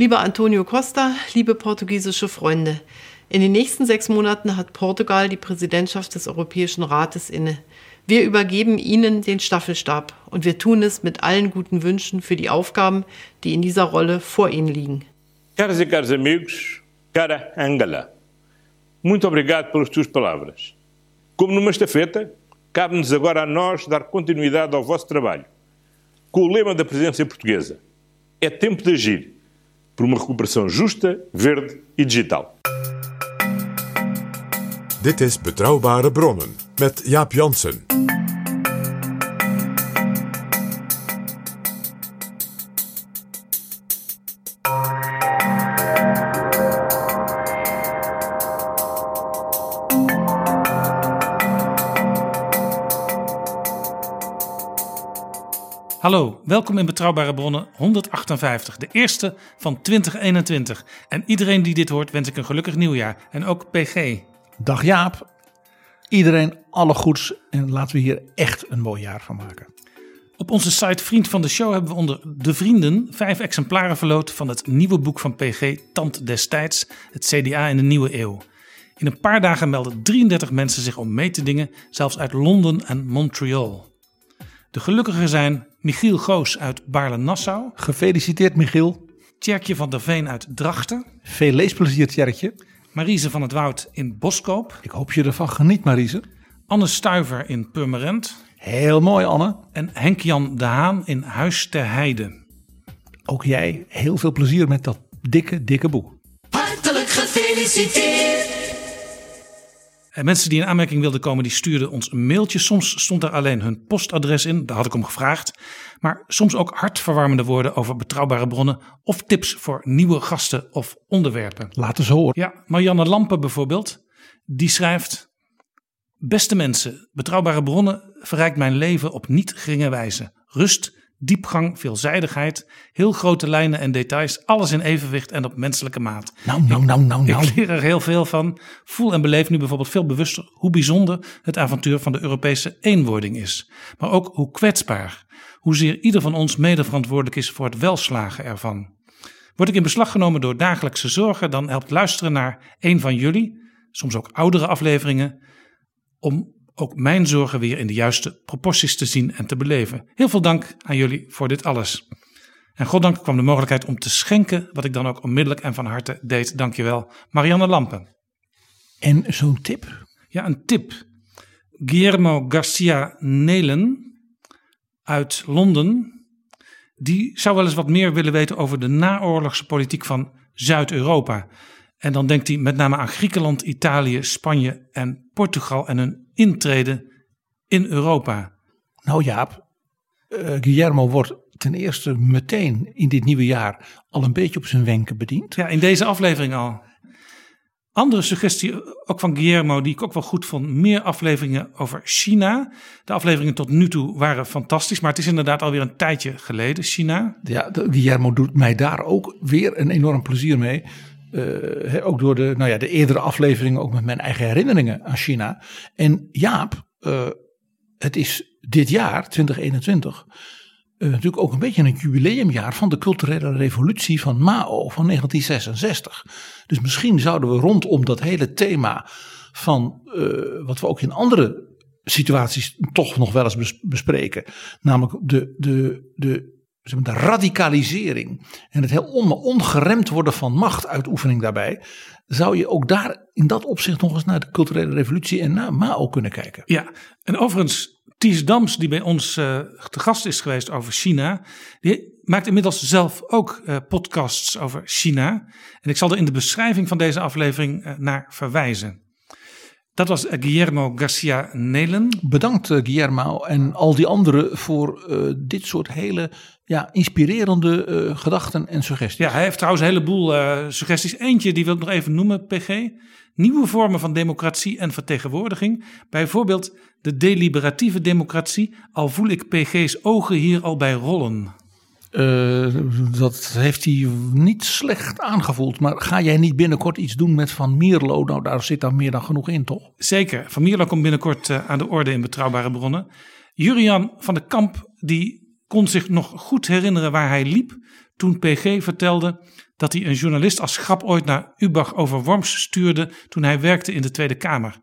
Lieber Antonio Costa, liebe portugiesische Freunde, in den nächsten sechs Monaten hat Portugal die Präsidentschaft des Europäischen Rates inne. Wir übergeben Ihnen den Staffelstab und wir tun es mit allen guten Wünschen für die Aufgaben, die in dieser Rolle vor Ihnen liegen. Caras e caros amigos, cara Angela, muito obrigado pelas tuas palavras. Como numa estafeta, cabe-nos agora a nós dar continuidade ao vosso trabalho. Com o lema da presidência portuguesa: é tempo de agir por uma recuperação justa, verde e digital. Dit is Betrouwbare Bronnen met Jaap Jansen. Welkom in Betrouwbare Bronnen 158, de eerste van 2021. En iedereen die dit hoort wens ik een gelukkig nieuwjaar. En ook PG. Dag Jaap. Iedereen alle goeds en laten we hier echt een mooi jaar van maken. Op onze site Vriend van de Show hebben we onder De Vrienden vijf exemplaren verloot van het nieuwe boek van PG, Tand destijds, het CDA in de nieuwe eeuw. In een paar dagen melden 33 mensen zich om mee te dingen, zelfs uit Londen en Montreal. De gelukkigen zijn Michiel Goos uit Baarle-Nassau, Gefeliciteerd Michiel. Tjerkje van der Veen uit Drachten, Veel leesplezier Tjerkje. Marise van het Woud in Boskoop, Ik hoop je ervan geniet Marise. Anne Stuiver in Purmerend Heel mooi Anne. en Henk-Jan de Haan in Huis ter Heide. Ook jij heel veel plezier met dat dikke, dikke boek. En mensen die in aanmerking wilden komen, die stuurden ons een mailtje. Soms stond daar alleen hun postadres in, daar had ik om gevraagd. Maar soms ook hartverwarmende woorden over betrouwbare bronnen of tips voor nieuwe gasten of onderwerpen. Laten ze horen. Ja, Marianne Lampen bijvoorbeeld, die schrijft... Beste mensen, betrouwbare bronnen verrijkt mijn leven op niet geringe wijze. Rust, diepgang, veelzijdigheid, heel grote lijnen en details, alles in evenwicht en op menselijke maat. Nou, nou, nou, nou, nou. Ik leer er heel veel van. Voel en beleef nu bijvoorbeeld veel bewuster hoe bijzonder het avontuur van de Europese eenwording is. Maar ook hoe kwetsbaar, hoezeer ieder van ons mede verantwoordelijk is voor het welslagen ervan. Word ik in beslag genomen door dagelijkse zorgen, dan helpt luisteren naar een van jullie, soms ook oudere afleveringen, om ook mijn zorgen weer in de juiste proporties te zien en te beleven. Heel veel dank aan jullie voor dit alles. En goddank kwam de mogelijkheid om te schenken, wat ik dan ook onmiddellijk en van harte deed. Dankjewel, Marianne Lampen. En zo'n tip. Ja, een tip. Guillermo Garcia Nelen uit Londen. Die zou wel eens wat meer willen weten over de naoorlogse politiek van Zuid-Europa. En dan denkt hij met name aan Griekenland, Italië, Spanje en Portugal en hun intrede in Europa. Nou Jaap, eh, Guillermo wordt ten eerste meteen in dit nieuwe jaar al een beetje op zijn wenken bediend. Ja, in deze aflevering al. Andere suggestie, ook van Guillermo, die ik ook wel goed vond. Meer afleveringen over China. De afleveringen tot nu toe waren fantastisch, maar het is inderdaad alweer een tijdje geleden, China. Ja, Guillermo doet mij daar ook weer een enorm plezier mee. Eh, ook door de, nou ja, de eerdere afleveringen, ook met mijn eigen herinneringen aan China. En Jaap, eh, het is dit jaar, 2021, eh, natuurlijk ook een beetje een jubileumjaar van de culturele revolutie van Mao van 1966. Dus misschien zouden we rondom dat hele thema van wat we ook in andere situaties toch nog wel eens bes- bespreken. Namelijk de, de, de de radicalisering en het heel on, ongeremd worden van machtuitoefening daarbij, zou je ook daar in dat opzicht nog eens naar de culturele revolutie en na Mao kunnen kijken. Ja, en overigens, Ties Dams, die bij ons uh, te gast is geweest over China, die maakt inmiddels zelf ook uh, podcasts over China. En ik zal er in de beschrijving van deze aflevering uh, naar verwijzen. Dat was Guillermo Garcia Nelen. Bedankt Guillermo en al die anderen voor dit soort hele ja, inspirerende gedachten en suggesties. Ja, hij heeft trouwens een heleboel suggesties. Eentje, die wil ik nog even noemen, PG. Nieuwe vormen van democratie en vertegenwoordiging. Bijvoorbeeld de deliberatieve democratie, al voel ik PG's ogen hier al bij rollen. Uh, dat heeft hij niet slecht aangevoeld. Maar ga jij niet binnenkort iets doen met Van Mierlo? Nou, daar zit dan meer dan genoeg in, toch? Zeker. Van Mierlo komt binnenkort aan de orde in Betrouwbare Bronnen. Jurian van de Kamp, die kon zich nog goed herinneren waar hij liep... toen PG vertelde dat hij een journalist als grap ooit naar Ubach over Worms stuurde... toen hij werkte in de Tweede Kamer.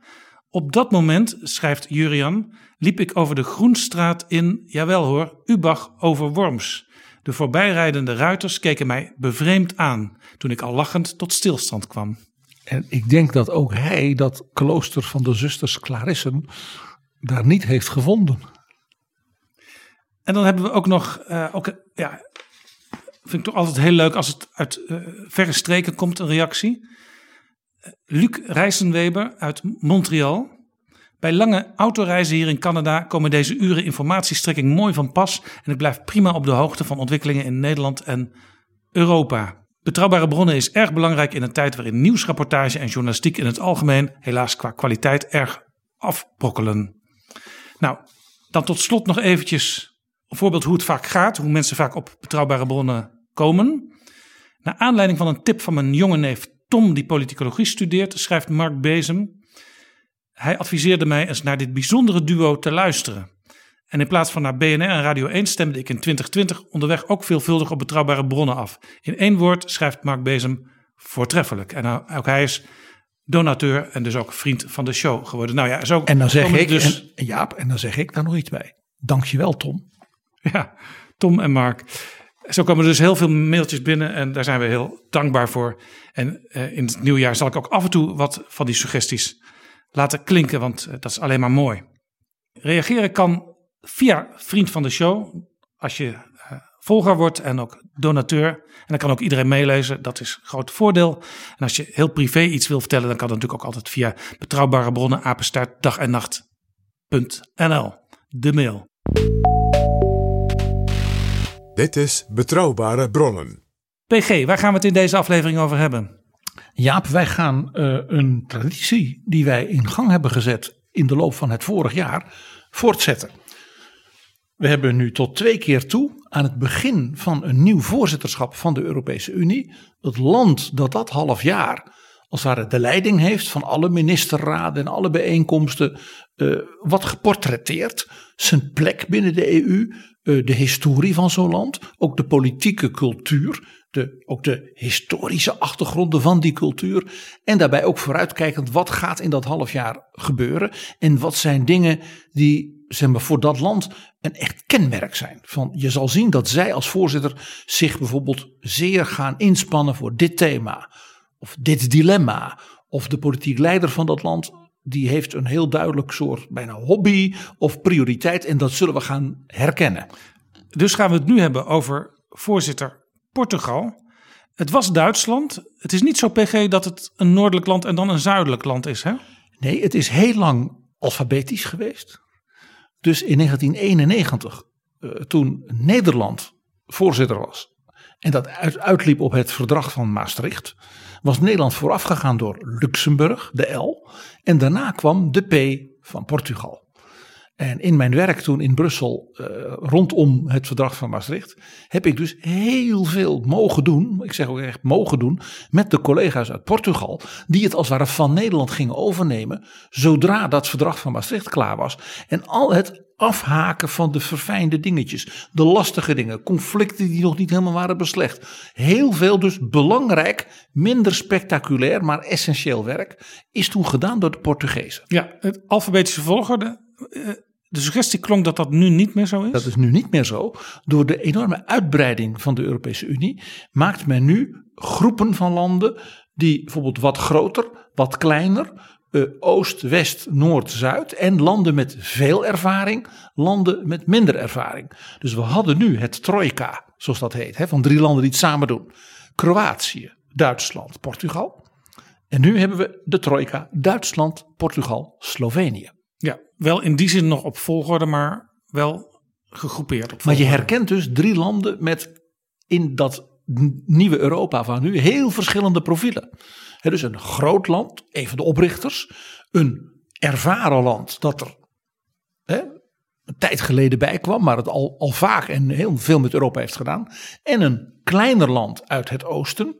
Op dat moment, schrijft Jurian, liep ik over de Groenstraat in, jawel hoor, Ubach over Worms. De voorbijrijdende ruiters keken mij bevreemd aan toen ik al lachend tot stilstand kwam. En ik denk dat ook hij dat klooster van de zusters Clarissen daar niet heeft gevonden. En dan hebben we ook nog, uh, ook, ja, vind ik toch altijd heel leuk als het uit uh, verre streken komt, een reactie. Luc Rijsenweber uit Montreal. Bij lange autoreizen hier in Canada komen deze uren informatiestrekking mooi van pas en ik blijf prima op de hoogte van ontwikkelingen in Nederland en Europa. Betrouwbare bronnen is erg belangrijk in een tijd waarin nieuwsrapportage en journalistiek in het algemeen helaas qua kwaliteit erg afbrokkelen. Nou, dan tot slot nog eventjes een voorbeeld hoe het vaak gaat, hoe mensen vaak op betrouwbare bronnen komen. Naar aanleiding van een tip van mijn jonge neef Tom, die politicologie studeert, schrijft Mark Bezem. Hij adviseerde mij eens naar dit bijzondere duo te luisteren. En in plaats van naar BNR en Radio 1 stemde ik in 2020 onderweg ook veelvuldig op betrouwbare bronnen af. In één woord schrijft Mark Bezem voortreffelijk. En ook hij is donateur en dus ook vriend van de show geworden. Nou ja, zo en dan zeg ik, dus... en, Jaap, en dan zeg ik daar nog iets bij. Dankjewel Tom. Ja, Tom en Mark. Zo komen er dus heel veel mailtjes binnen en daar zijn we heel dankbaar voor. En uh, in het nieuwjaar zal ik ook af en toe wat van die suggesties laten klinken, want uh, dat is alleen maar mooi. Reageren kan via Vriend van de Show, als je uh, volger wordt en ook donateur. En dan kan ook iedereen meelezen, dat is groot voordeel. En als je heel privé iets wil vertellen, dan kan dat natuurlijk ook altijd via betrouwbare bronnen, apenstaart, en nacht.nl. De mail. Dit is Betrouwbare Bronnen. PG, waar gaan we het in deze aflevering over hebben? Jaap, wij gaan uh, een traditie die wij in gang hebben gezet in de loop van het vorig jaar voortzetten. We hebben nu tot twee keer toe aan het begin van een nieuw voorzitterschap van de Europese Unie. Het land dat dat half jaar als het ware de leiding heeft van alle ministerraden en alle bijeenkomsten. Uh, wat geportretteerd. Zijn plek binnen de EU. Uh, de historie van zo'n land. Ook de politieke cultuur. De, ook de historische achtergronden van die cultuur. En daarbij ook vooruitkijkend wat gaat in dat half jaar gebeuren. En wat zijn dingen die zeg maar, voor dat land een echt kenmerk zijn. Van, je zal zien dat zij als voorzitter zich bijvoorbeeld zeer gaan inspannen voor dit thema of dit dilemma, of de politiek leider van dat land, die heeft een heel duidelijk soort bijna hobby of prioriteit en dat zullen we gaan herkennen. Dus gaan we het nu hebben over voorzitter Portugal. Het was Duitsland. Het is niet zo PG dat het een noordelijk land en dan een zuidelijk land is, hè? Nee, het is heel lang alfabetisch geweest. Dus in 1991, uh, eh, toen Nederland voorzitter was en dat uitliep op het verdrag van Maastricht, was Nederland voorafgegaan door Luxemburg, de L. En daarna kwam de P van Portugal. En in mijn werk toen in Brussel uh, rondom het verdrag van Maastricht heb ik dus heel veel mogen doen, ik zeg ook echt mogen doen, met de collega's uit Portugal, die het als het ware van Nederland gingen overnemen zodra dat verdrag van Maastricht klaar was. En al het afhaken van de verfijnde dingetjes, de lastige dingen, conflicten die nog niet helemaal waren beslecht. Heel veel dus belangrijk, minder spectaculair, maar essentieel werk is toen gedaan door de Portugezen. Ja, het alfabetische volgorde. De suggestie klonk dat dat nu niet meer zo is? Dat is nu niet meer zo. Door de enorme uitbreiding van de Europese Unie maakt men nu groepen van landen die bijvoorbeeld wat groter, wat kleiner, uh, Oost, West, Noord, Zuid en landen met veel ervaring, landen met minder ervaring. Dus we hadden nu het trojka, zoals dat heet, hè, van drie landen die het samen doen. Kroatië, Duitsland, Portugal. En nu hebben we de trojka Duitsland, Portugal, Slovenië. Wel in die zin nog op volgorde, maar wel gegroepeerd op. Maar je herkent dus drie landen met in dat nieuwe Europa van nu heel verschillende profielen. He, dus een groot land, een van de oprichters, een ervaren land dat er een tijd geleden bij kwam, maar het al, al vaak en heel veel met Europa heeft gedaan. En een kleiner land uit het oosten,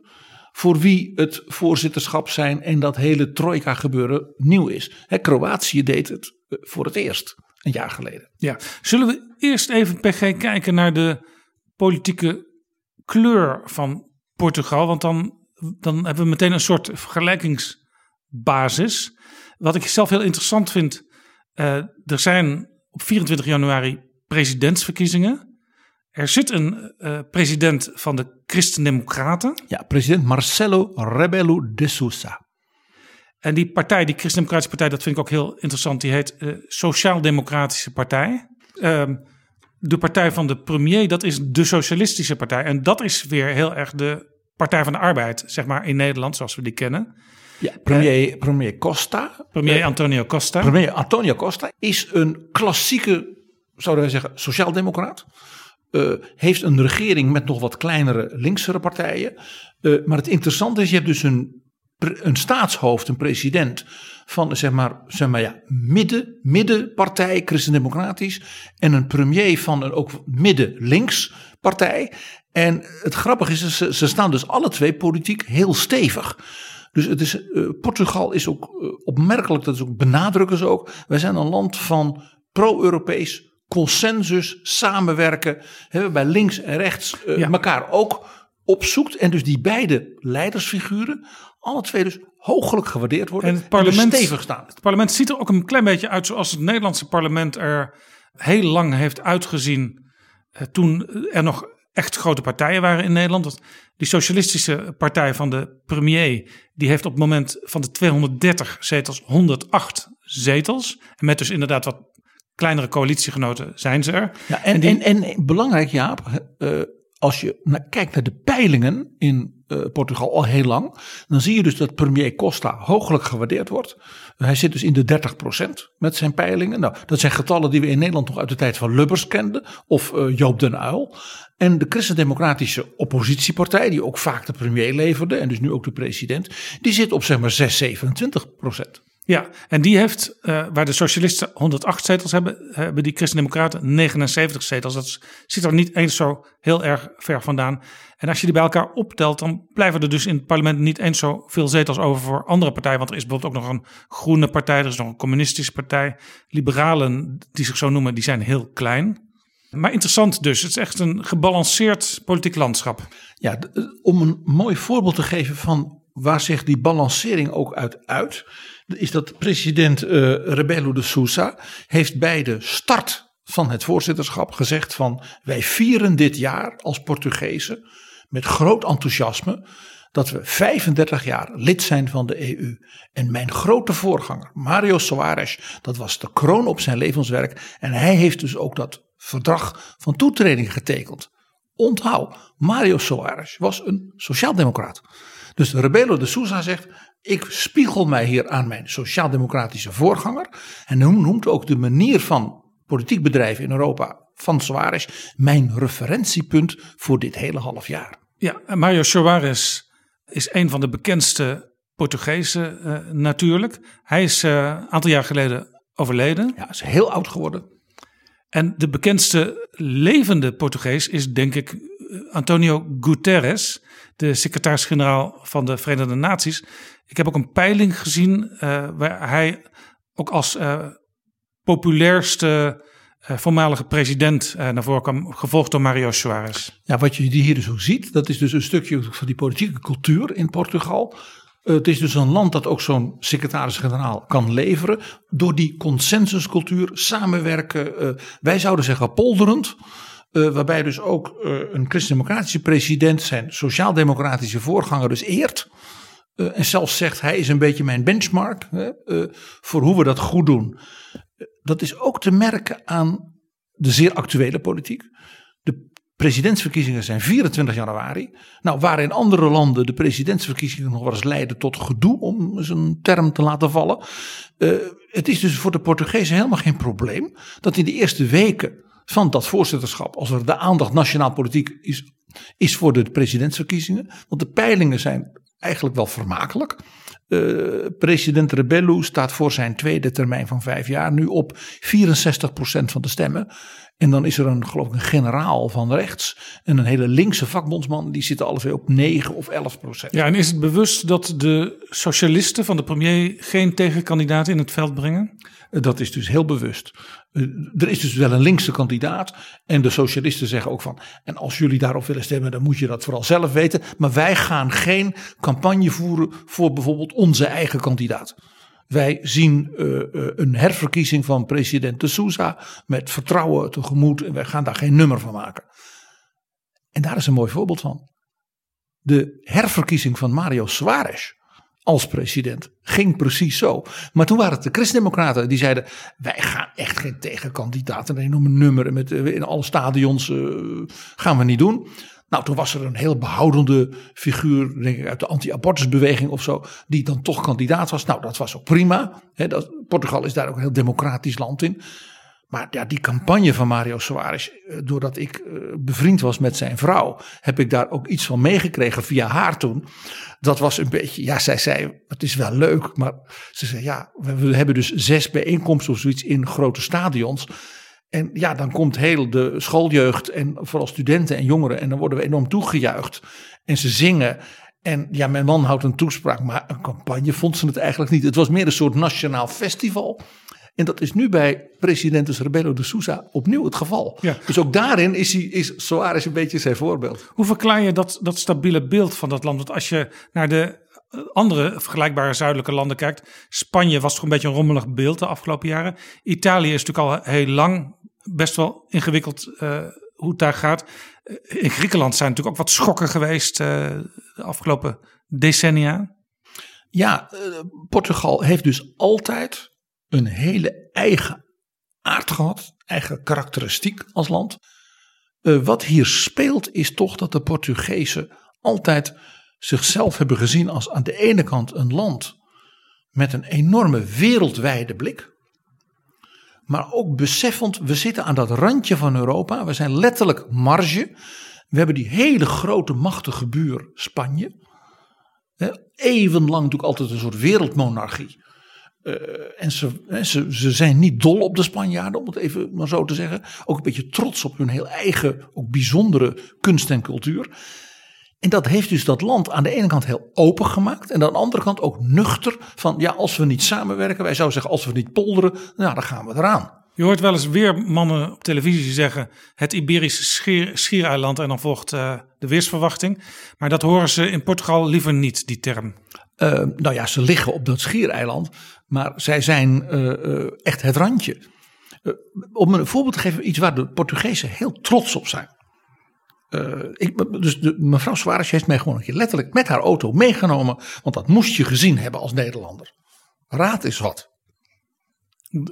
voor wie het voorzitterschap zijn en dat hele trojka gebeuren nieuw is. Kroatië deed het eh, voor het eerst een jaar geleden. Ja, zullen we eerst even PG kijken naar de politieke kleur van Portugal, want dan, dan hebben we meteen een soort vergelijkingsbasis. Wat ik zelf heel interessant vind, uh, er zijn op 24 januari presidentsverkiezingen. Er zit een uh, president van de Christen-Democraten. Ja, president Marcelo Rebelo de Sousa. En die partij, die Christen-Democratische Partij, dat vind ik ook heel interessant. Die heet uh, Sociaal-Democratische Partij. Uh, de partij van de premier, dat is de Socialistische Partij. En dat is weer heel erg de Partij van de Arbeid, zeg maar in Nederland, zoals we die kennen. Ja, premier, premier Costa. Premier Antonio Costa. Premier Antonio Costa is een klassieke, zouden wij zeggen, sociaaldemocraat. Uh, heeft een regering met nog wat kleinere linksere partijen. Uh, maar het interessante is, je hebt dus een, een staatshoofd, een president van zeg maar, zeg maar ja, midden, middenpartij, christendemocratisch. En een premier van een ook midden-links partij. En het grappige is, ze, ze staan dus alle twee politiek heel stevig. Dus het is, uh, Portugal is ook opmerkelijk, dat is ook, benadrukken ze ook. Wij zijn een land van pro-Europees consensus, samenwerken. Hebben bij links en rechts uh, ja. elkaar ook opzoekt. En dus die beide leidersfiguren, alle twee dus hooglijk gewaardeerd worden. En het parlement, en stevig staan. Het parlement ziet er ook een klein beetje uit zoals het Nederlandse parlement er heel lang heeft uitgezien. Toen er nog echt grote partijen waren in Nederland. Die socialistische partij van de premier, die heeft op het moment van de 230 zetels 108 zetels. En met dus inderdaad wat kleinere coalitiegenoten zijn ze er. Ja, en, en, die... en, en belangrijk Jaap, uh, als je naar, kijkt naar de peilingen in uh, Portugal al heel lang, dan zie je dus dat premier Costa hooglijk gewaardeerd wordt. Hij zit dus in de 30% met zijn peilingen. Nou, dat zijn getallen die we in Nederland nog uit de tijd van Lubbers kenden, of uh, Joop den Uyl. En de christendemocratische oppositiepartij, die ook vaak de premier leverde en dus nu ook de president, die zit op zeg maar 6, 27 Ja, en die heeft, uh, waar de socialisten 108 zetels hebben, hebben die christendemocraten 79 zetels. Dat zit er niet eens zo heel erg ver vandaan. En als je die bij elkaar optelt, dan blijven er dus in het parlement niet eens zo veel zetels over voor andere partijen. Want er is bijvoorbeeld ook nog een groene partij, er is nog een communistische partij. Liberalen, die zich zo noemen, die zijn heel klein. Maar interessant dus. Het is echt een gebalanceerd politiek landschap. Ja, om een mooi voorbeeld te geven van waar zich die balancering ook uit uit, is dat president uh, Rebelo de Sousa heeft bij de start van het voorzitterschap gezegd van wij vieren dit jaar als Portugezen met groot enthousiasme dat we 35 jaar lid zijn van de EU. En mijn grote voorganger, Mario Soares, dat was de kroon op zijn levenswerk. En hij heeft dus ook dat verdrag van toetreding getekend. Onthoud, Mario Soares was een sociaaldemocraat. Dus Rebelo de Sousa zegt, ik spiegel mij hier aan mijn sociaaldemocratische voorganger. En hij noemt ook de manier van politiek bedrijven in Europa van Soares mijn referentiepunt voor dit hele half jaar. Ja, Mario Soares is een van de bekendste Portugezen uh, natuurlijk. Hij is een uh, aantal jaar geleden overleden. Ja, is heel oud geworden. En de bekendste levende Portugees is denk ik Antonio Guterres, de secretaris-generaal van de Verenigde Naties. Ik heb ook een peiling gezien uh, waar hij ook als uh, populairste uh, voormalige president naar voren kwam, gevolgd door Mario Soares. Ja, wat je hier dus ook ziet, dat is dus een stukje van die politieke cultuur in Portugal. Het is dus een land dat ook zo'n secretaris-generaal kan leveren. Door die consensuscultuur, samenwerken. Wij zouden zeggen polderend. Uh, waarbij dus ook uh, een christendemocratische president zijn sociaal-democratische voorganger dus eert. en zelfs zegt hij is een beetje mijn benchmark voor hoe we dat goed doen. dat is ook te merken aan de zeer actuele politiek. De presidentsverkiezingen zijn 24 januari. Nou, waar in andere landen de presidentsverkiezingen nog wel eens leiden tot gedoe, om een term te laten vallen. Het is dus voor de Portugezen helemaal geen probleem dat in de eerste weken van dat voorzitterschap, als er de aandacht nationaal politiek is, is voor de presidentsverkiezingen. Want de peilingen zijn eigenlijk wel vermakelijk. Uh, president Rebello staat voor zijn tweede termijn van vijf jaar nu op 64% van de stemmen. En dan is er een, geloof ik, een generaal van rechts. En een hele linkse vakbondsman. Die zitten alle twee op 9 of 11 procent. Ja, en is het bewust dat de socialisten van de premier geen tegenkandidaat in het veld brengen? Eh, dat is dus heel bewust. Eh, er is dus wel een linkse kandidaat. En de socialisten zeggen ook van. En als jullie daarop willen stemmen, dan moet je dat vooral zelf weten. Maar wij gaan geen campagne voeren voor bijvoorbeeld onze eigen kandidaat. Wij zien uh, een herverkiezing van president de Souza met vertrouwen tegemoet en wij gaan daar geen nummer van maken. En daar is een mooi voorbeeld van. De herverkiezing van Mario Suarez als president ging precies zo. Maar toen waren het de Christendemocraten die zeiden: wij gaan echt geen tegenkandidaat en een enorme nummer met in alle stadions uh, gaan we niet doen. Nou, toen was er een heel behoudende figuur, denk ik, uit de anti-abortusbeweging of zo, die dan toch kandidaat was. Nou, dat was ook prima. dat, Portugal is daar ook een heel democratisch land in. Maar ja, die campagne van Mario Soares, eh, doordat ik eh, bevriend was met zijn vrouw, heb ik daar ook iets van meegekregen via haar toen. Dat was een beetje, ja, zij zei, het is wel leuk, maar ze zei, ja, we hebben dus zes bijeenkomsten of zoiets in grote stadions. En ja, dan komt heel de schooljeugd en vooral studenten en jongeren en dan worden we enorm toegejuicht. En ze zingen. En ja, mijn man houdt een toespraak, maar een campagne vond ze het eigenlijk niet. Het was meer een soort nationaal festival. En dat is nu bij president Rebelo de Sousa opnieuw het geval. Ja. Dus ook daarin is, hij, is Soares een beetje zijn voorbeeld. Hoe verklaar je dat, dat stabiele beeld van dat land? Want als je naar de andere vergelijkbare zuidelijke landen kijkt. Spanje was toch een beetje een rommelig beeld de afgelopen jaren. Italië is natuurlijk al heel lang best wel ingewikkeld uh, hoe het daar gaat. Eh, in Griekenland zijn natuurlijk ook wat schokken geweest uh, de afgelopen decennia. Ja, Portugal heeft dus altijd een hele eigen aard gehad, eigen karakteristiek als land. wat hier speelt is toch dat de Portugezen altijd zichzelf hebben gezien als aan de ene kant een land met een enorme wereldwijde blik. Maar ook beseffend, we zitten aan dat randje van Europa. We zijn letterlijk marge. We hebben die hele grote machtige buur Spanje. Eeuwenlang natuurlijk altijd een soort wereldmonarchie. Uh, en ze, ze, ze zijn niet dol op de Spanjaarden, om het even maar zo te zeggen. Ook een beetje trots op hun heel eigen, ook bijzondere kunst en cultuur. En dat heeft dus dat land aan de ene kant heel open gemaakt. En aan de andere kant ook nuchter. Van ja, als we niet samenwerken. Wij zouden zeggen, als we niet polderen. Nou, dan gaan we eraan. Je hoort wel eens weer mannen op televisie zeggen. Het Iberische schier, schiereiland. En dan volgt uh, de weersverwachting. Maar dat horen ze in Portugal liever niet, die term. Uh, nou ja, ze liggen op dat schiereiland. Maar zij zijn uh, echt het randje. om een voorbeeld te geven. Iets waar de Portugezen heel trots op zijn. Uh, ik, dus de, mevrouw Suarez heeft mij gewoon een keer letterlijk met haar auto meegenomen. Want dat moest je gezien hebben als Nederlander. Raad is wat. Uh,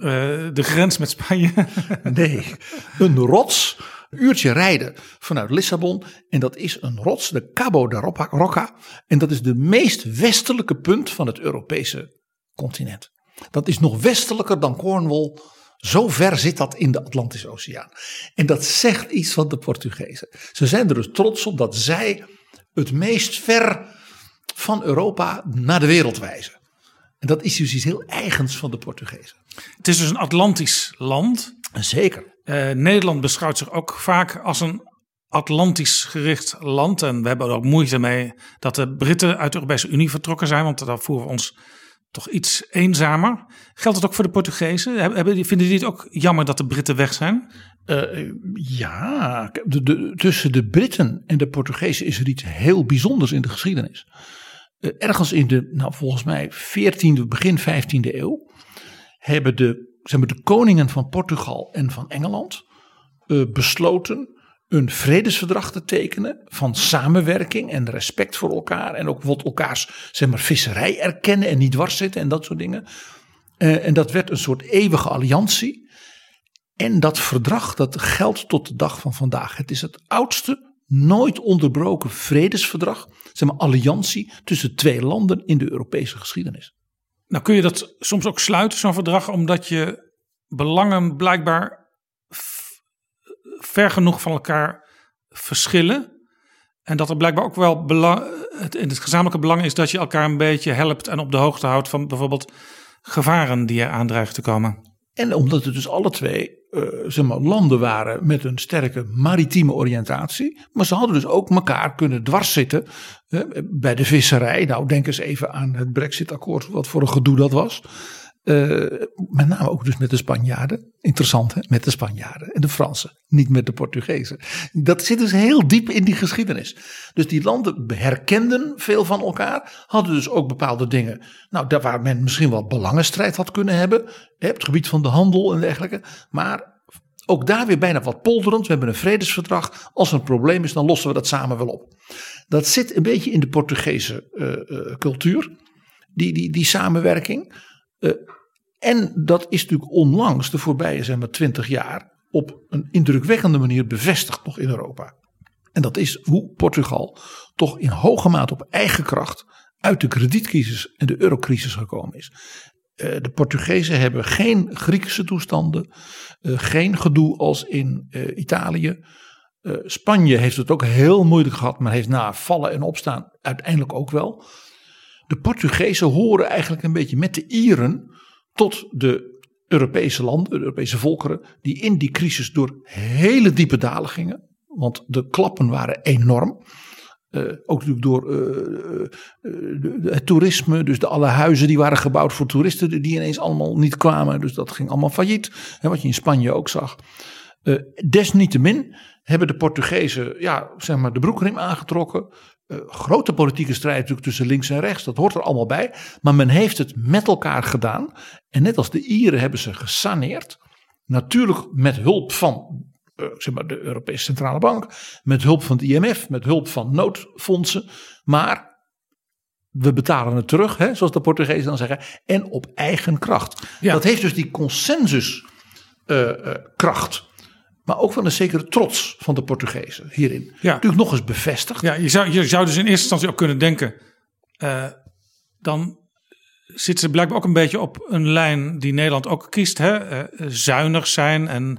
de grens met Spanje? nee, een rots. Een uurtje rijden vanuit Lissabon. En dat is een rots, de Cabo de Roca. En dat is de meest westelijke punt van het Europese continent. Dat is nog westelijker dan Cornwall zo ver zit dat in de Atlantische Oceaan. En dat zegt iets van de Portugezen. Ze zijn er dus trots op dat zij het meest ver van Europa naar de wereld wijzen. En dat is dus iets heel eigens van de Portugezen. Het is dus een Atlantisch land. Zeker. Uh, Nederland beschouwt zich ook vaak als een Atlantisch gericht land. En we hebben er ook moeite mee dat de Britten uit de Europese Unie vertrokken zijn. Want daar voeren we ons toch iets eenzamer. Geldt het ook voor de Portugezen? Hebben, vinden die het ook jammer dat de Britten weg zijn? Uh, ja, tussen de Britten en de Portugezen is er iets heel bijzonders in de geschiedenis. eh, ergens in de, nou volgens mij 14e, begin 15e eeuw, hebben de, zeg maar, de koningen van Portugal en van Engeland eh, besloten een vredesverdrag te tekenen van samenwerking en respect voor elkaar. En ook wat elkaars zeg maar, visserij erkennen en niet dwars zitten en dat soort dingen. Eh, en dat werd een soort eeuwige alliantie. En dat verdrag dat geldt tot de dag van vandaag. Het is het oudste, nooit onderbroken vredesverdrag, zeg maar alliantie tussen twee landen in de Europese geschiedenis. Nou kun je dat soms ook sluiten, zo'n verdrag, omdat je belangen blijkbaar ver genoeg van elkaar verschillen. En dat er blijkbaar ook wel belang, het, in het gezamenlijke belang is dat je elkaar een beetje helpt en op de hoogte houdt van bijvoorbeeld gevaren die er aandreigen te komen. En omdat het dus alle twee uh, zeg maar, landen waren met een sterke maritieme oriëntatie. Maar ze hadden dus ook elkaar kunnen dwarszitten uh, bij de visserij. Nou, denk eens even aan het Brexit-akkoord, wat voor een gedoe dat was. Uh, met name ook dus met de Spanjaarden. Interessant hè, met de Spanjaarden en de Fransen. Niet met de Portugezen. Dat zit dus heel diep in die geschiedenis. Dus die landen herkenden veel van elkaar. Hadden dus ook bepaalde dingen. Nou, daar waar men misschien wel belangenstrijd had kunnen hebben. Hè, het gebied van de handel en dergelijke. Maar ook daar weer bijna wat polderend. We hebben een vredesverdrag. Als er een probleem is, dan lossen we dat samen wel op. Dat zit een beetje in de Portugese uh, uh, cultuur. Die, die, die samenwerking. Uh, en dat is natuurlijk onlangs, de voorbije zeg maar 20 jaar, op een indrukwekkende manier bevestigd nog in Europa. En dat is hoe Portugal toch in hoge mate op eigen kracht uit de kredietcrisis en de eurocrisis gekomen is. Uh, de Portugezen hebben geen Griekse toestanden, uh, geen gedoe als in uh, Italië. Spanje heeft het ook heel moeilijk gehad, maar heeft na vallen en opstaan uiteindelijk ook wel. De Portugezen horen eigenlijk een beetje met de Ieren tot de Europese landen, de Europese volkeren, die in die crisis door hele diepe dalen gingen. Want de klappen waren enorm. Uh, ook natuurlijk door uh, uh, het toerisme, dus de alle huizen die waren gebouwd voor toeristen, die ineens allemaal niet kwamen. Dus dat ging allemaal failliet, hè, wat je in Spanje ook zag. desniettemin hebben de Portugezen ja, zeg maar de broekriem aangetrokken. Uh, grote politieke strijd natuurlijk tussen links en rechts. Dat hoort er allemaal bij. Maar men heeft het met elkaar gedaan. En net als de Ieren hebben ze gesaneerd. Natuurlijk met hulp van uh, zeg maar de Europese Centrale Bank. Met hulp van het IMF. Met hulp van noodfondsen. Maar we betalen het terug, hè, zoals de Portugezen dan zeggen. En op eigen kracht. Ja. Dat heeft dus die consensuskracht. Uh, maar ook van een zekere trots van de Portugezen hierin. Ja. Natuurlijk nog eens bevestigd. Ja, je zou, je zou dus in eerste instantie ook kunnen denken. Uh, dan zitten ze blijkbaar ook een beetje op een lijn die Nederland ook kiest. Hè? Uh, zuinig zijn en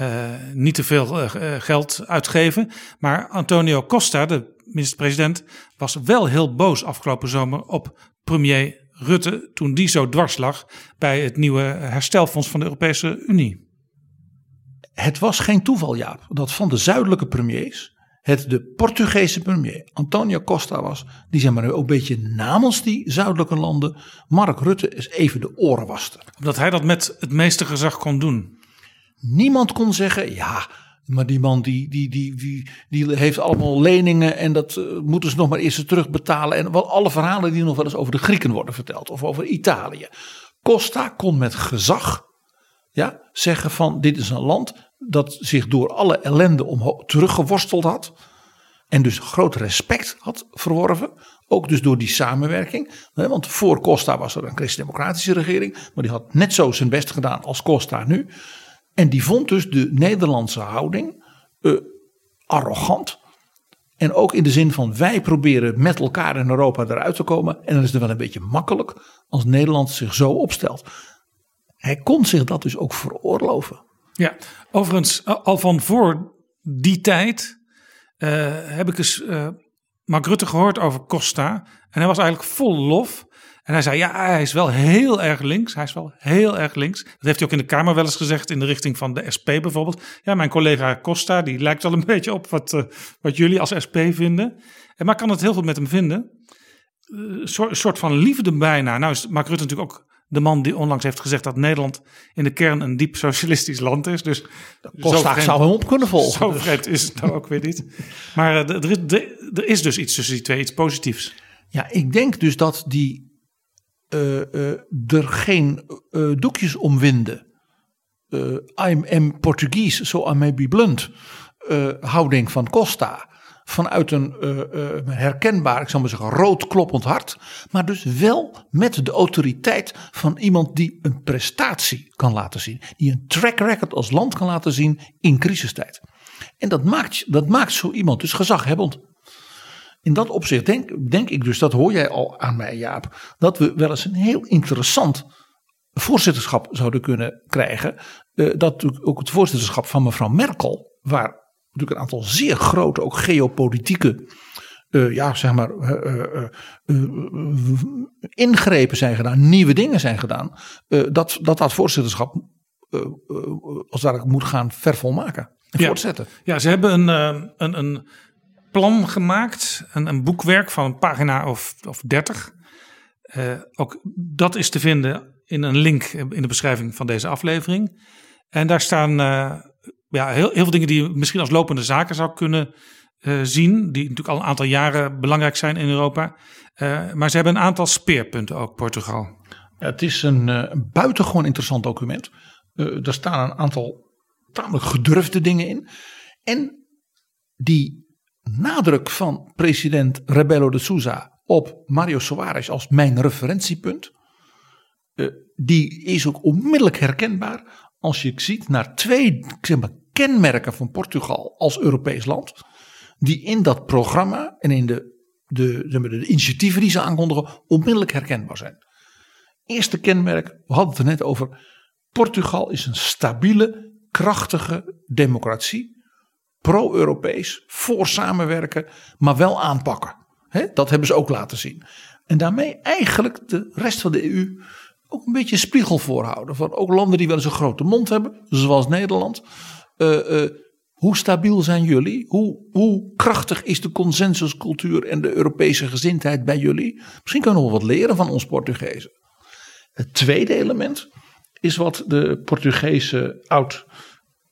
uh, niet te veel geld uitgeven. Maar Antonio Costa, de minister-president, was wel heel boos afgelopen zomer op premier Rutte. toen die zo dwars lag bij het nieuwe herstelfonds van de Europese Unie. Het was geen toeval, Jaap, dat van de zuidelijke premiers het de Portugese premier Antonio Costa was, die zeg maar ook een beetje namens die zuidelijke landen Mark Rutte eens even de oren waste. Omdat hij dat met het meeste gezag kon doen. Niemand kon zeggen, ja, maar die man die, die, die, die, die heeft allemaal leningen en dat uh, moeten ze nog maar eerst terugbetalen. En wat alle verhalen die nog wel eens over de Grieken worden verteld of over Italië. Costa kon met gezag ja, zeggen van dit is een land dat zich door alle ellende teruggeworsteld had. En dus groot respect had verworven. Ook dus door die samenwerking. Want voor Costa was er een christendemocratische regering. Maar die had net zo zijn best gedaan als Costa nu. En die vond dus de Nederlandse houding uh, arrogant. En ook in de zin van wij proberen met elkaar in Europa eruit te komen. En dan is het wel een beetje makkelijk als Nederland zich zo opstelt. Hij kon zich dat dus ook veroorloven. Ja, overigens, al van voor die tijd uh, heb ik eens uh, Mark Rutte gehoord over Costa. En hij was eigenlijk vol lof. En hij zei, ja, hij is wel heel erg links. Hij is wel heel erg links. Dat heeft hij ook in de Kamer wel eens gezegd in de richting van de SP bijvoorbeeld. Ja, mijn collega Costa, die lijkt wel een beetje op wat, uh, wat jullie als SP vinden. En maar kan het heel goed met hem vinden. Een soort, soort van liefde bijna. Nou is Mark Rutte natuurlijk ook de man die onlangs heeft gezegd dat Nederland in de kern een diep socialistisch land is. Dus Costa zou hem op kunnen volgen. Zo dus. vreemd is het nou ook weer niet. Maar uh, er, is, er is dus iets tussen die twee, iets positiefs. Ja, ik denk dus dat die uh, uh, er geen uh, doekjes omwinden. I'm am Portuguese, so I may be blunt. houding van Costa. Vanuit een herkenbaar, ik zal maar zeggen, rood kloppend hart. Maar dus wel met de autoriteit van iemand die een prestatie kan laten zien. Die een track record als land kan laten zien in crisistijd. En dat maakt, dat maakt zo iemand dus gezaghebbend. In dat opzicht denk, denk ik dus, dat hoor jij al aan mij Jaap, dat we wel eens een heel interessant voorzitterschap zouden kunnen krijgen. Uh, dat ook het voorzitterschap van mevrouw Merkel, waar natuurlijk een aantal zeer grote, ook geopolitieke, uh, ja zeg maar, uh, ingrepen zijn gedaan, nieuwe dingen zijn gedaan, dat, dat dat voorzitterschap als daar moet gaan vervolmaken en ja. voortzetten. Ja, ze hebben een, een, een plan gemaakt. Een, een boekwerk van een pagina of, of 30. Uh, ook dat is te vinden in een link in de beschrijving van deze aflevering. En daar staan ja, heel, heel veel dingen die je misschien als lopende zaken zou kunnen uh, zien. Die natuurlijk al een aantal jaren belangrijk zijn in Europa. maar ze hebben een aantal speerpunten ook, Portugal. Het is een, een buitengewoon interessant document. er staan een aantal tamelijk gedurfde dingen in. En die nadruk van president Rebelo de Souza op Mario Soares als mijn referentiepunt, uh, die is ook onmiddellijk herkenbaar als je ziet naar twee zeg maar, kenmerken van Portugal als Europees land, die in dat programma en in de, de, de, de initiatieven die ze aankondigen onmiddellijk herkenbaar zijn. Eerste kenmerk, we hadden het er net over, Portugal is een stabiele, krachtige democratie pro-Europees, voor samenwerken, maar wel aanpakken. dat hebben ze ook laten zien. En daarmee eigenlijk de rest van de EU ook een beetje spiegel voorhouden. Van ook landen die wel eens een grote mond hebben, zoals Nederland. Uh, uh, hoe stabiel zijn jullie? Hoe, hoe krachtig is de consensuscultuur en de Europese gezindheid bij jullie? Misschien kunnen we wat leren van ons Portugezen. Het tweede element is wat de Portugese oud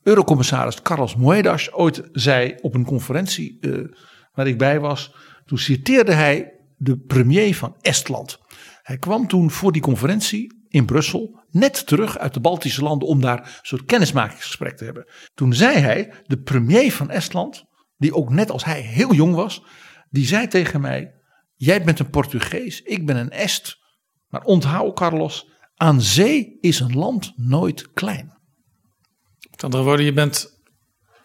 Eurocommissaris Carlos Moedas ooit zei op een conferentie uh, waar ik bij was. Toen citeerde hij de premier van Estland. Hij kwam toen voor die conferentie in Brussel net terug uit de Baltische landen om daar een soort kennismakingsgesprek te hebben. Toen zei hij, de premier van Estland, die ook net als hij heel jong was, die zei tegen mij: Jij bent een Portugees, ik ben een Est. Maar onthoud, Carlos, aan zee is een land nooit klein. Met andere woorden, je bent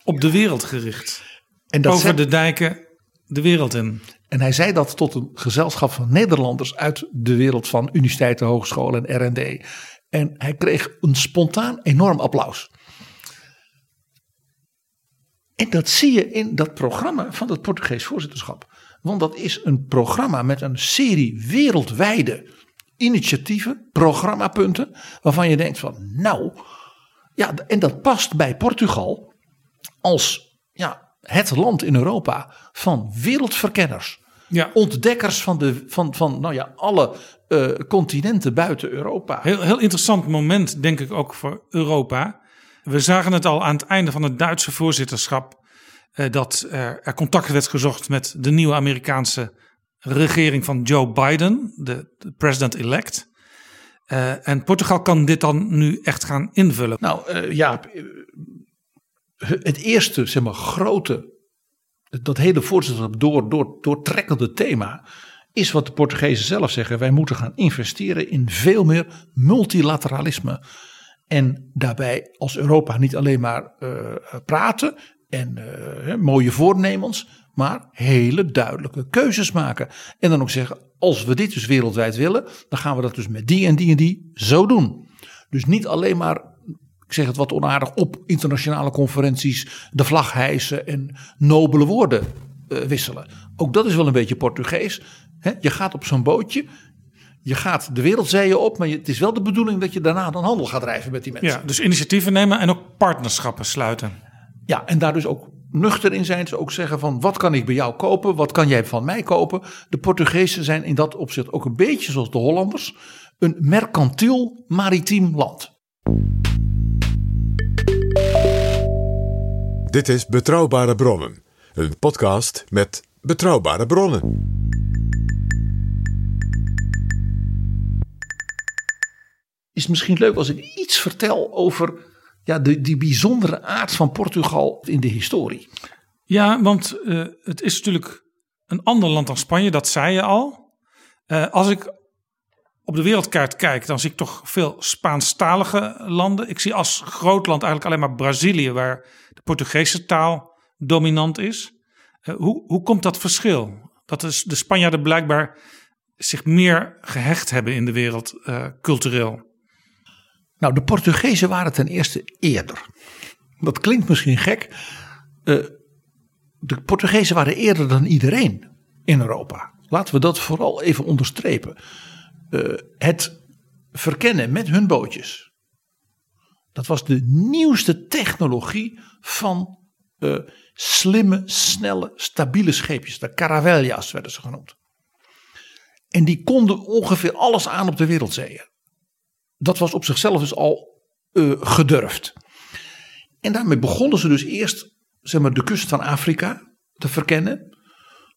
op de wereld gericht. En dat Over de dijken de wereld in. En hij zei dat tot een gezelschap van Nederlanders uit de wereld van universiteiten, hogescholen en R&D. En hij kreeg een spontaan enorm applaus. En dat zie je in dat programma van het Portugees voorzitterschap. Want dat is een programma met een serie wereldwijde initiatieven, programmapunten, waarvan je denkt van nou, ja, en dat past bij Portugal als ja, het land in Europa van wereldverkenners. Ja. Ontdekkers van, de, van, van nou ja, alle uh, continenten buiten Europa. Heel, heel interessant moment, denk ik ook voor Europa. We zagen het al aan het einde van het Duitse voorzitterschap. Uh, dat er, er contact werd gezocht met de nieuwe Amerikaanse regering van Joe Biden, de, de president-elect. Uh, en Portugal kan dit dan nu echt gaan invullen. Nou ja, het eerste zeg maar, grote, dat hele voorzitterschap door, door, doortrekkende thema is wat de Portugezen zelf zeggen. Wij moeten gaan investeren in veel meer multilateralisme. En daarbij als Europa niet alleen maar uh, praten en mooie voornemens, maar hele duidelijke keuzes maken. En dan ook zeggen, als we dit dus wereldwijd willen, dan gaan we dat dus met die en die en die zo doen. Dus niet alleen maar, ik zeg het wat onaardig, op internationale conferenties de vlag hijsen en nobele woorden uh, wisselen. Ook dat is wel een beetje Portugees. He, je gaat op zo'n bootje, je gaat de wereldzeeën op, maar het is wel de bedoeling dat je daarna dan handel gaat drijven met die mensen. Ja, dus initiatieven nemen en ook partnerschappen sluiten. Ja, en daar dus ook nuchter in zijn. Ze ook zeggen van wat kan ik bij jou kopen? Wat kan jij van mij kopen? De Portugezen zijn in dat opzicht ook een beetje zoals de Hollanders. Een mercantiel maritiem land. Dit is Betrouwbare Bronnen, een podcast met betrouwbare bronnen. Is misschien leuk als ik iets vertel over ja, de, die bijzondere aard van Portugal in de historie. Ja, want eh, het is natuurlijk een ander land dan Spanje, dat zei je al. Eh, als ik op de wereldkaart kijk, dan zie ik toch veel Spaanstalige landen. Ik zie als groot land eigenlijk alleen maar Brazilië, waar Portugese taal dominant is. Uh, hoe, hoe komt dat verschil? Dat is de Spanjaarden blijkbaar zich meer gehecht hebben in de wereld uh, cultureel. Nou, de Portugezen waren ten eerste eerder. Dat klinkt misschien gek. Uh, de Portugezen waren eerder dan iedereen in Europa. Laten we dat vooral even onderstrepen. Het verkennen met hun bootjes. Dat was de nieuwste technologie van uh, slimme, snelle, stabiele scheepjes. De caravellas werden ze genoemd. En die konden ongeveer alles aan op de wereldzeeën. Dat was op zichzelf dus al uh, gedurfd. En daarmee begonnen ze dus eerst zeg maar, de kust van Afrika te verkennen.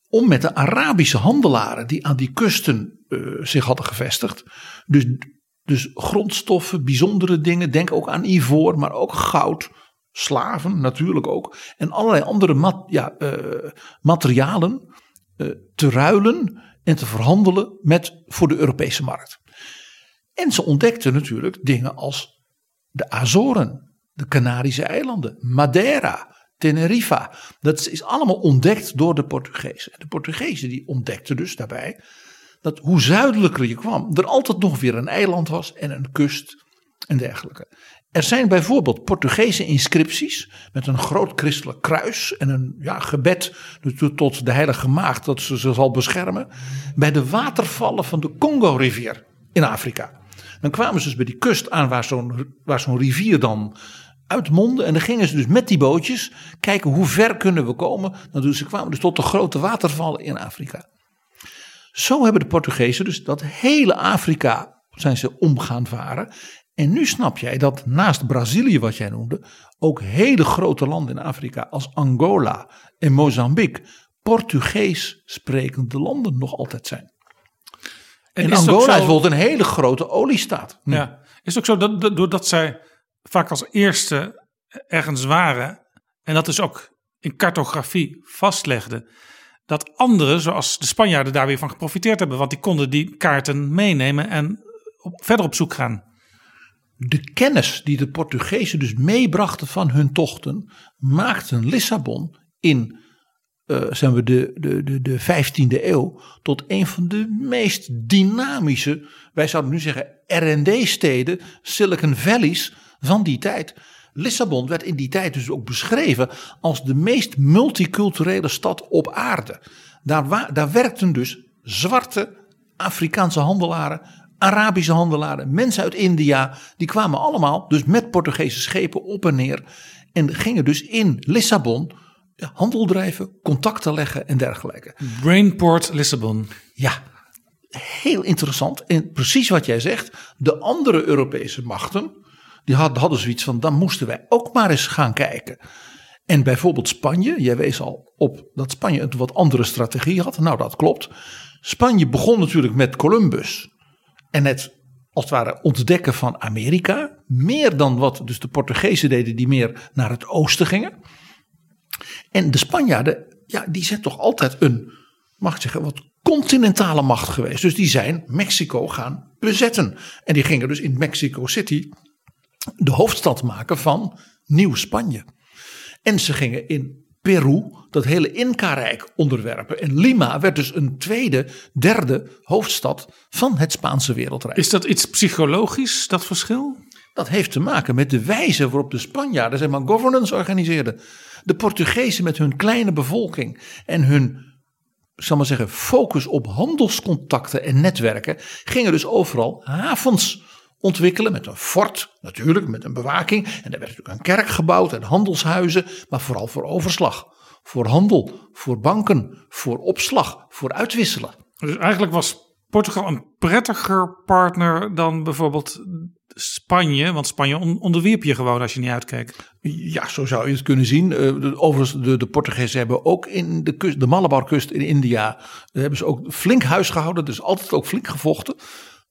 Om met de Arabische handelaren die aan die kusten uh, zich hadden gevestigd. Dus, dus grondstoffen, bijzondere dingen. Denk ook aan ivoor, maar ook goud. Slaven natuurlijk ook. En allerlei andere mat, ja, uh, materialen te ruilen en te verhandelen met, voor de Europese markt. En ze ontdekten natuurlijk dingen als de Azoren, de Canarische eilanden, Madeira, Tenerife. Dat is allemaal ontdekt door de Portugezen. De Portugezen die ontdekten dus daarbij dat hoe zuidelijker je kwam, er altijd nog weer een eiland was en een kust en dergelijke. Er zijn bijvoorbeeld Portugese inscripties met een groot christelijk kruis en een ja, gebed tot de heilige maagd dat ze ze zal beschermen bij de watervallen van de Congo-rivier in Afrika. Dan kwamen ze dus bij die kust aan waar zo'n waar zo'n rivier dan uitmondde. En dan gingen ze dus met die bootjes kijken hoe ver kunnen we komen. Dan dus ze kwamen dus tot de grote watervallen in Afrika. Zo hebben de Portugezen dus dat hele Afrika zijn ze om gaan varen. En nu snap jij dat naast Brazilië, wat jij noemde, ook hele grote landen in Afrika als Angola en Mozambique Portugees sprekende landen nog altijd zijn. En, en Angola zo, is bijvoorbeeld een hele grote oliestaat. Ja, is het ook zo dat, dat doordat zij vaak als eerste ergens waren, en dat is ook in cartografie vastlegden, dat anderen, zoals de Spanjaarden, daar weer van geprofiteerd hebben. Want die konden die kaarten meenemen en op, verder op zoek gaan. De kennis die de Portugezen dus meebrachten van hun tochten, maakten Lissabon in uh, zijn we de, de, de, de 15e eeuw tot een van de meest dynamische, wij zouden nu zeggen RD-steden, Silicon Valleys van die tijd. Lissabon werd in die tijd dus ook beschreven als de meest multiculturele stad op aarde. Daar, daar werkten dus zwarte Afrikaanse handelaren, Arabische handelaren, mensen uit India. Die kwamen allemaal dus met Portugese schepen op en neer. En gingen dus in Lissabon handel drijven, contacten leggen en dergelijke. Brainport Lissabon. Ja, heel interessant. En precies wat jij zegt, de andere Europese machten, die hadden, zoiets van, dan moesten wij ook maar eens gaan kijken. En bijvoorbeeld Spanje, jij wees al op dat Spanje een wat andere strategie had. Nou, dat klopt. Spanje begon natuurlijk met Columbus en het als het ware ontdekken van Amerika. Meer dan wat dus de Portugezen deden die meer naar het oosten gingen. En de Spanjaarden, ja, die zijn toch altijd een, mag ik zeggen, wat continentale macht geweest. Dus die zijn Mexico gaan bezetten. En die gingen dus in Mexico City de hoofdstad maken van Nieuw-Spanje. En ze gingen in Peru dat hele Inca-rijk onderwerpen. En Lima werd dus een tweede, derde hoofdstad van het Spaanse wereldrijk. Is dat iets psychologisch, dat verschil? Dat heeft te maken met de wijze waarop de Spanjaarden zeg maar, governance organiseerden. De Portugezen met hun kleine bevolking en hun zal maar zeggen, focus op handelscontacten en netwerken gingen dus overal havens ontwikkelen met een fort, natuurlijk met een bewaking. En daar werd natuurlijk een kerk gebouwd en handelshuizen, maar vooral voor overslag, voor handel, voor banken, voor opslag, voor uitwisselen. Dus eigenlijk was Portugal een prettiger partner dan bijvoorbeeld Spanje, want Spanje onderwierp je gewoon als je niet uitkeek. Ja, zo zou je het kunnen zien. Uh, overigens, de, de Portugezen hebben ook in de, kust, de Malabarkust in India, hebben ze ook flink huis gehouden, dus altijd ook flink gevochten.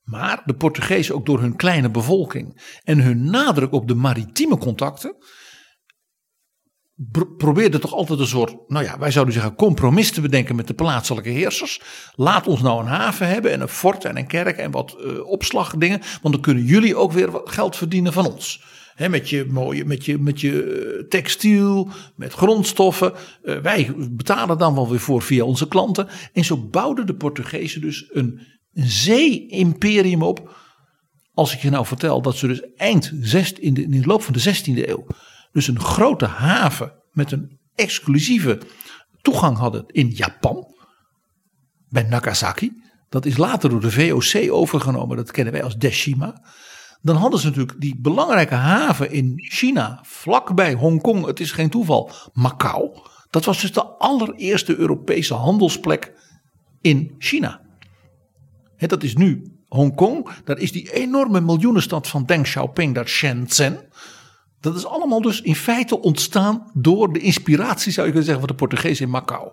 Maar de Portugezen ook door hun kleine bevolking en hun nadruk op de maritieme contacten probeerde toch altijd een soort, nou ja, wij zouden zeggen, compromis te bedenken met de plaatselijke heersers. Laat ons nou een haven hebben en een fort en een kerk en wat uh, opslagdingen, want dan kunnen jullie ook weer wat geld verdienen van ons. He, met je mooie, met je, met je eh, textiel, met grondstoffen. Uh, wij betalen dan wel weer voor via onze klanten. En zo bouwden de Portugezen dus een zee-imperium op. Als ik je nou vertel dat ze dus eind zest, in, de, in de loop van de 16e eeuw dus een grote haven met een exclusieve toegang hadden in Japan, bij Nagasaki. Dat is later door de VOC overgenomen, dat kennen wij als Deshima. Dan hadden ze natuurlijk die belangrijke haven in China, vlakbij Hongkong, het is geen toeval, Macau. Dat was dus de allereerste Europese handelsplek in China. Dat is nu Hongkong, daar is die enorme miljoenenstad van Deng Xiaoping, dat Shenzhen. Dat is allemaal dus in feite ontstaan door de inspiratie, zou je kunnen zeggen, van de Portugezen in Macau.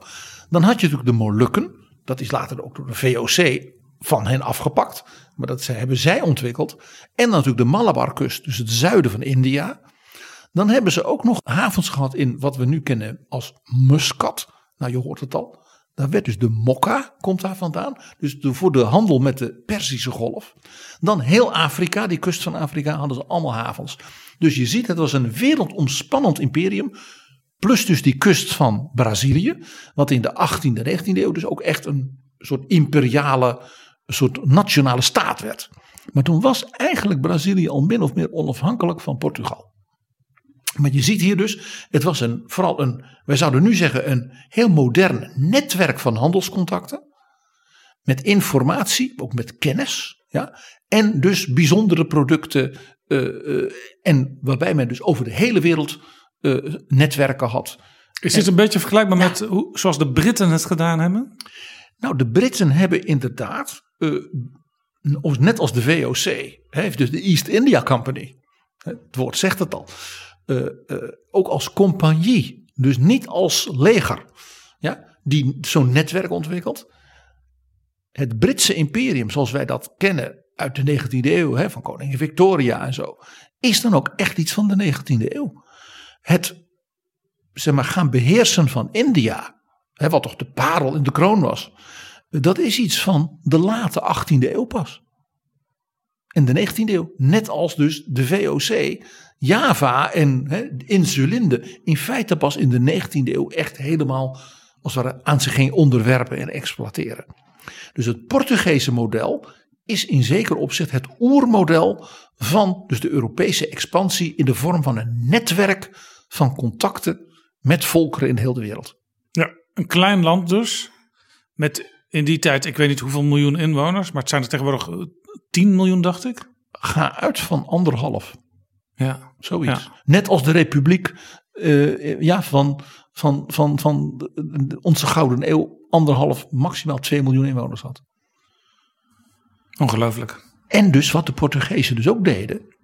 Dan had je natuurlijk de Molukken. Dat is later ook door de VOC van hen afgepakt. Maar dat hebben zij ontwikkeld. En natuurlijk de Malabarkust, dus het zuiden van India. Dan hebben ze ook nog havens gehad in wat we nu kennen als Muscat. Nou, je hoort het al. Daar werd dus de Mokka, komt daar vandaan. Dus voor de handel met de Perzische golf. Dan heel Afrika, die kust van Afrika, hadden ze allemaal havens. Dus je ziet, het was een wereldomspannend imperium. Plus dus die kust van Brazilië. Wat in de 18e, 19e eeuw dus ook echt een soort imperiale, een soort nationale staat werd. Maar toen was eigenlijk Brazilië al min of meer onafhankelijk van Portugal. Maar je ziet hier dus, het was een, vooral een, wij zouden nu zeggen, een heel modern netwerk van handelscontacten. Met informatie, ook met kennis. Ja, en dus bijzondere producten. Uh, uh, en waarbij men dus over de hele wereld uh, netwerken had. Is dit een beetje vergelijkbaar met hoe, zoals de Britten het gedaan hebben? Nou, de Britten hebben inderdaad, net als de VOC, heeft dus de East India Company. Het woord zegt het al uh, uh, ook als compagnie, dus niet als leger, ja, die zo'n netwerk ontwikkelt. Het Britse imperium, zoals wij dat kennen uit de 19e eeuw, hè, van koningin Victoria en zo, is dan ook echt iets van de 19e eeuw. Het zeg maar, gaan beheersen van India, hè, wat toch de parel in de kroon was, dat is iets van de late 18e eeuw pas. In de 19e eeuw, net als dus de VOC Java en insulinde in feite pas in de 19e eeuw echt helemaal als het ware aan zich ging onderwerpen en exploiteren. Dus het Portugese model is in zeker opzicht het oermodel van dus de Europese expansie in de vorm van een netwerk van contacten met volkeren in heel de wereld. Ja, een klein land dus, met in die tijd, ik weet niet hoeveel miljoen inwoners, maar het zijn er tegenwoordig 10 miljoen, dacht ik. Ga uit van anderhalf. Ja. Zoiets. Net als de republiek uh, ja, van, van, van, van onze gouden eeuw anderhalf, maximaal 2 miljoen inwoners had. Ongelooflijk. En dus wat de Portugezen dus ook deden,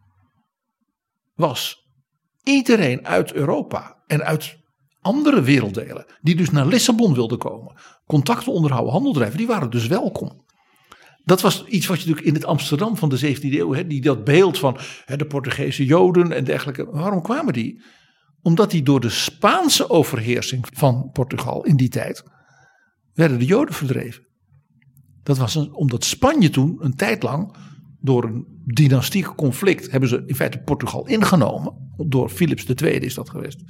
was iedereen uit Europa en uit andere werelddelen, die dus naar Lissabon wilden komen, contacten onderhouden, handel drijven, die waren dus welkom. Dat was iets wat je natuurlijk in het Amsterdam van de 17e eeuw, hè, die dat beeld van hè, de Portugese Joden en dergelijke. Waarom kwamen die? Omdat die door de Spaanse overheersing van Portugal in die tijd werden de Joden verdreven. Dat was omdat Spanje toen een tijd lang door een dynastiek conflict hebben ze in feite Portugal ingenomen. Door Philips II is dat geweest.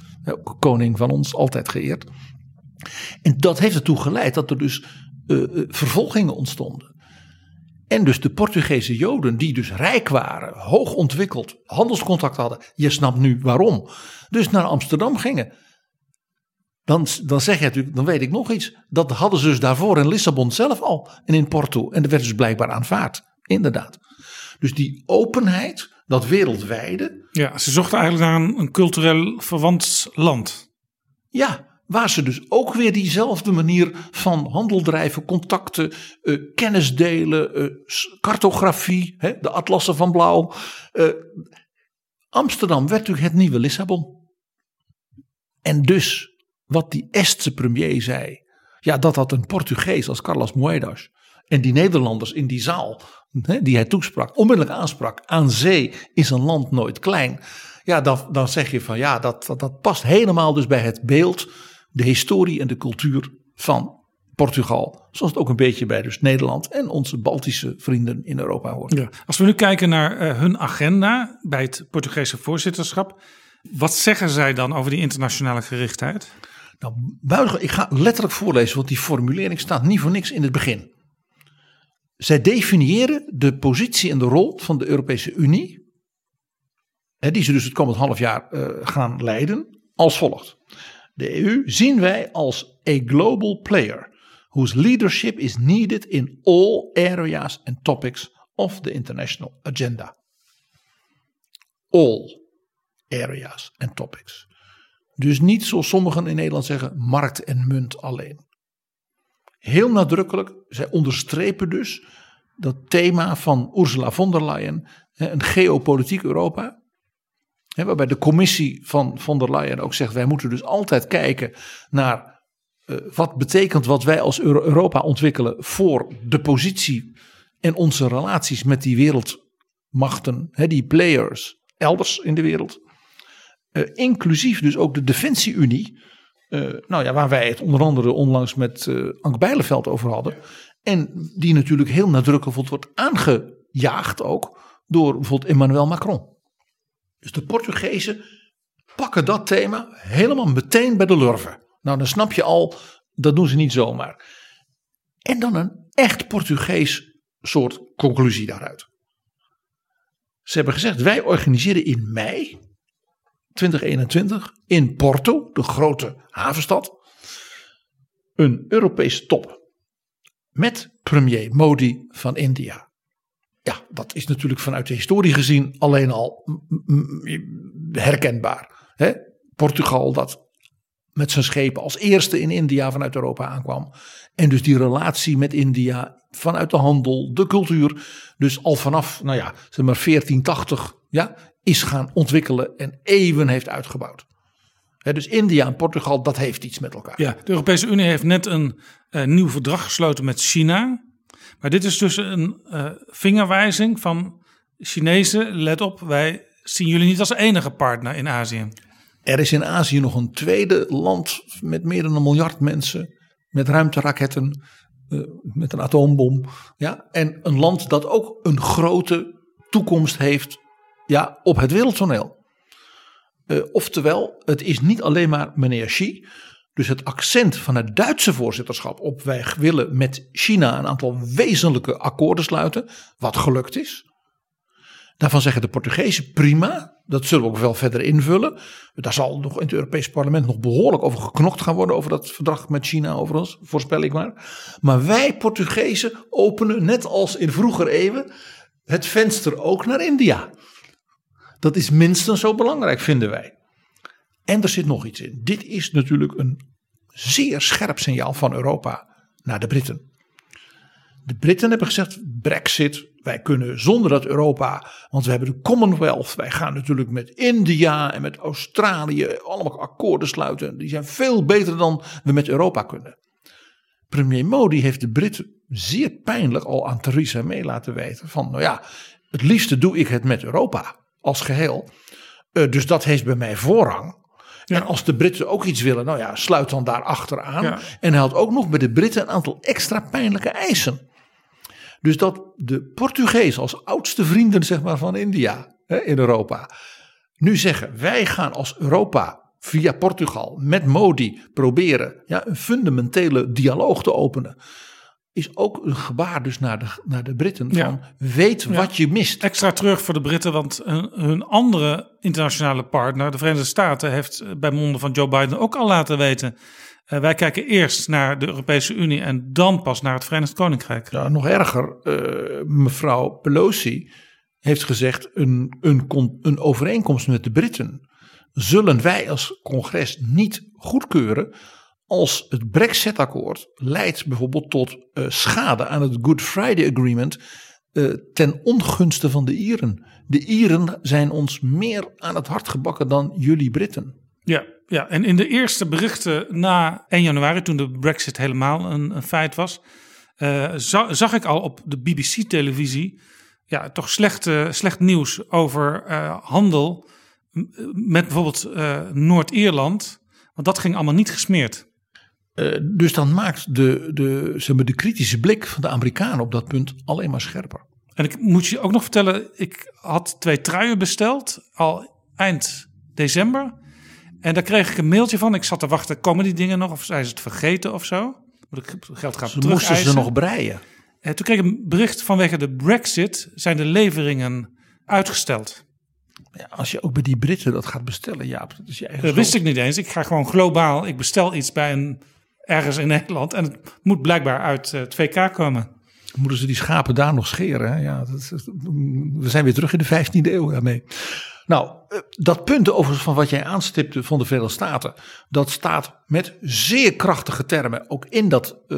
Koning van ons, altijd geëerd. En dat heeft ertoe geleid dat er dus uh, vervolgingen ontstonden. En dus de Portugese Joden, die dus rijk waren, hoog ontwikkeld, handelscontact hadden. Je snapt nu waarom. Dus naar Amsterdam gingen. Dan, dan zeg je natuurlijk, dan weet ik nog iets. Dat hadden ze dus daarvoor in Lissabon zelf al en in Porto. En dat werd dus blijkbaar aanvaard. Inderdaad. Dus die openheid, dat wereldwijde. Ja, ze zochten eigenlijk naar een, een cultureel verwant land. Ja, Waar ze dus ook weer diezelfde manier van handel drijven, contacten, uh, kennis delen, uh, cartografie, hè, de atlassen van blauw. Uh, Amsterdam werd natuurlijk het nieuwe Lissabon. En dus, wat die Estse premier zei, ja, dat had een Portugees als Carlos Moedas En die Nederlanders in die zaal, hè, die hij toesprak, onmiddellijk aansprak. Aan zee is een land nooit klein. Ja, dan, dan zeg je van ja, dat, dat, dat past helemaal dus bij het beeld, de historie en de cultuur van Portugal. Zoals het ook een beetje bij dus Nederland en onze Baltische vrienden in Europa hoort. Ja. Als we nu kijken naar eh, hun agenda bij het Portugese voorzitterschap. Wat zeggen zij dan over die internationale gerichtheid? Nou, ik ga letterlijk voorlezen, want die formulering staat niet voor niks in het begin. Zij definiëren de positie en de rol van de Europese Unie, hè, die ze dus het komend half jaar eh, gaan leiden, als volgt. De EU zien wij als a global player whose leadership is needed in all areas and topics of the international agenda. All areas and topics. Dus niet zoals sommigen in Nederland zeggen, markt en munt alleen. Heel nadrukkelijk, zij onderstrepen dus dat thema van Ursula von der Leyen, een geopolitiek Europa. Waarbij de commissie van von der Leyen ook zegt, wij moeten dus altijd kijken naar uh, wat betekent wat wij als Europa ontwikkelen voor de positie en onze relaties met die wereldmachten, die players elders in de wereld. Uh, inclusief dus ook de Defensie-Unie. Uh, nou ja, waar wij het onder andere onlangs met Ank Bijleveld over hadden. En die natuurlijk heel nadrukkelijk wordt aangejaagd ook door bijvoorbeeld Emmanuel Macron. Dus de Portugezen pakken dat thema helemaal meteen bij de lurven. Nou, dan snap je al, dat doen ze niet zomaar. En dan een echt Portugees soort conclusie daaruit. Ze hebben gezegd: wij organiseren in mei 2021 in Porto, de grote havenstad, een Europese top. Met premier Modi van India. Ja, dat is natuurlijk vanuit de historie gezien alleen al herkenbaar. Hè? Portugal dat met zijn schepen als eerste in India vanuit Europa aankwam. En dus die relatie met India vanuit de handel, de cultuur. Dus al vanaf, nou ja, zeg maar 1480 ja, is gaan ontwikkelen en eeuwen heeft uitgebouwd. dus India en Portugal, dat heeft iets met elkaar. Ja, de Europese Unie heeft net een uh, nieuw verdrag gesloten met China. Maar dit is dus een uh, vingerwijzing van Chinezen. Let op, wij zien jullie niet als enige partner in Azië. Er is in Azië nog een tweede land met meer dan een miljard mensen. Met ruimteraketten, uh, met een atoombom. Ja, en een land dat ook een grote toekomst heeft ja, op het wereldtoneel. Uh, oftewel, het is niet alleen maar meneer Xi. Dus het accent van het Duitse voorzitterschap op wij willen met China een aantal wezenlijke akkoorden sluiten, wat gelukt is. Daarvan zeggen de Portugezen prima, dat zullen we ook wel verder invullen. Daar zal nog in het Europese parlement nog behoorlijk over geknokt gaan worden, over dat verdrag met China overigens, voorspel ik maar. Maar wij Portugezen openen, net als in vroeger eeuwen, het venster ook naar India. Dat is minstens zo belangrijk, vinden wij. En er zit nog iets in. Dit is natuurlijk een zeer scherp signaal van Europa naar de Britten. De Britten hebben gezegd: Brexit, wij kunnen zonder dat Europa, want we hebben de Commonwealth. Wij gaan natuurlijk met India en met Australië allemaal akkoorden sluiten. Die zijn veel beter dan we met Europa kunnen. Premier Modi heeft de Britten zeer pijnlijk al aan Theresa May laten weten: van nou ja, het liefste doe ik het met Europa als geheel. Uh, dus dat heeft bij mij voorrang. Ja. En als de Britten ook iets willen, nou ja, sluit dan daar achteraan. Ja. En hij had ook nog bij de Britten een aantal extra pijnlijke eisen. Dus dat de Portugezen als oudste vrienden zeg maar, van India hè, in Europa nu zeggen: wij gaan als Europa via Portugal met Modi proberen ja, een fundamentele dialoog te openen is ook een gebaar dus naar de, naar de Britten. Van ja. weet wat je mist. Extra terug voor de Britten, want hun andere internationale partner, de Verenigde Staten, heeft bij monden van Joe Biden ook al laten weten. Uh, wij kijken eerst naar de Europese Unie en dan pas naar het Verenigd Koninkrijk. Ja, nog erger, uh, mevrouw Pelosi heeft gezegd: een, een, een overeenkomst met de Britten zullen wij als congres niet goedkeuren als het Brexit-akkoord leidt bijvoorbeeld tot uh, schade aan het Good Friday Agreement uh, ten ongunste van de Ieren. De Ieren zijn ons meer aan het hart gebakken dan jullie Britten. Ja, ja, en in de eerste berichten na 1 januari, toen de Brexit helemaal een, een feit was, eh, za- zag ik al op de BBC-televisie ja, toch slecht, eh, slecht nieuws over eh, handel met bijvoorbeeld eh, Noord-Ierland. Want dat ging allemaal niet gesmeerd. Eh, dus dan maakt de, de, zeg maar, de kritische blik van de Amerikanen op dat punt alleen maar scherper. En ik moet je ook nog vertellen, ik had twee truien besteld al eind december. En daar kreeg ik een mailtje van. Ik zat te wachten, komen die dingen nog? Of zijn ze het vergeten of zo? Moet ik geld gaan Ze moesten ze nog breien. Eh, toen kreeg ik een bericht vanwege de brexit zijn de leveringen uitgesteld. Ja, als je ook bij die Britten dat gaat bestellen, Jaap, dat is je eigen Dat wist ik niet eens. Ik ga gewoon globaal, ik bestel iets bij een ergens in Nederland. En het moet blijkbaar uit eh, het VK komen. Moeten ze die schapen daar nog scheren? Ja, dat, we zijn weer terug in de 15e eeuw daarmee. Nou, eh, dat punt overigens van wat jij aanstipte van de Verenigde Staten, dat staat met zeer krachtige termen ook in dat eh,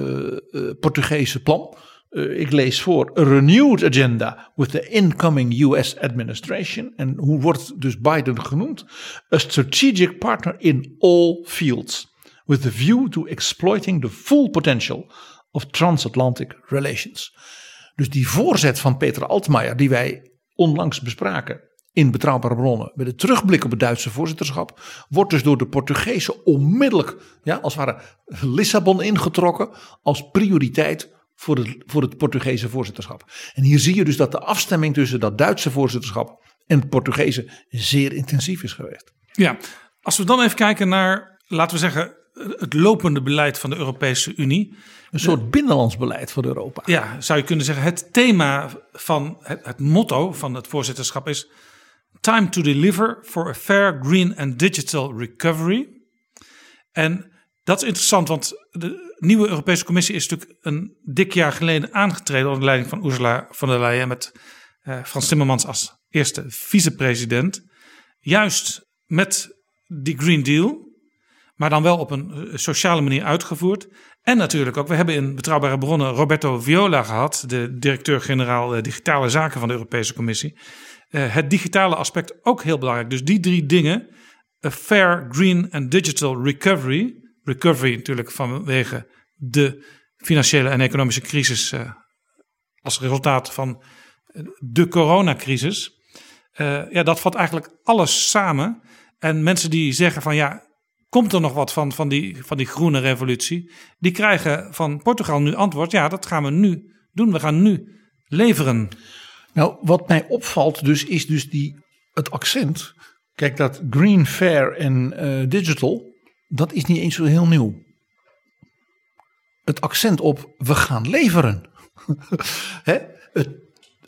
Portugese plan. Ik lees voor: A renewed agenda with the incoming US administration. En hoe wordt dus Biden genoemd? A strategic partner in all fields. With a view to exploiting the full potential of transatlantic relations. Dus die voorzet van Peter Altmaier, die wij onlangs bespraken in Betrouwbare Bronnen, met de terugblik op het Duitse voorzitterschap, wordt dus door de Portugezen onmiddellijk, ja, als het ware Lissabon ingetrokken als prioriteit voor het, voor het Portugese voorzitterschap. En hier zie je dus dat de afstemming tussen dat Duitse voorzitterschap en het Portugese zeer intensief is geweest. Ja, als we dan even kijken naar, laten we zeggen, het lopende beleid van de Europese Unie. Een soort binnenlands beleid voor Europa. Ja, zou je kunnen zeggen, het thema van het, het motto van het voorzitterschap is Time to deliver for a fair, green and digital recovery. En dat is interessant, want de nieuwe Europese Commissie is natuurlijk een dik jaar geleden aangetreden onder leiding van Ursula von der Leyen met eh, Frans Timmermans als eerste vicepresident. Juist met die Green Deal, maar dan wel op een eh, sociale manier uitgevoerd. En natuurlijk ook, we hebben in betrouwbare bronnen Roberto Viola gehad, de directeur-generaal eh, digitale zaken van de Europese Commissie. Eh, het digitale aspect ook heel belangrijk. Dus die drie dingen, fair, green en digital recovery. Recovery natuurlijk vanwege de financiële en economische crisis als resultaat van de coronacrisis. Ja, dat vat eigenlijk alles samen. En mensen die zeggen van ja, komt er nog wat van, van, die, van die groene revolutie? Die krijgen van Portugal nu antwoord, ja, dat gaan we nu doen. We gaan nu leveren. Nou, wat mij opvalt dus is dus die, het accent. Kijk, dat green, fair en eh, digital, dat is niet eens zo heel nieuw. Het accent op we gaan leveren. Hè? Het,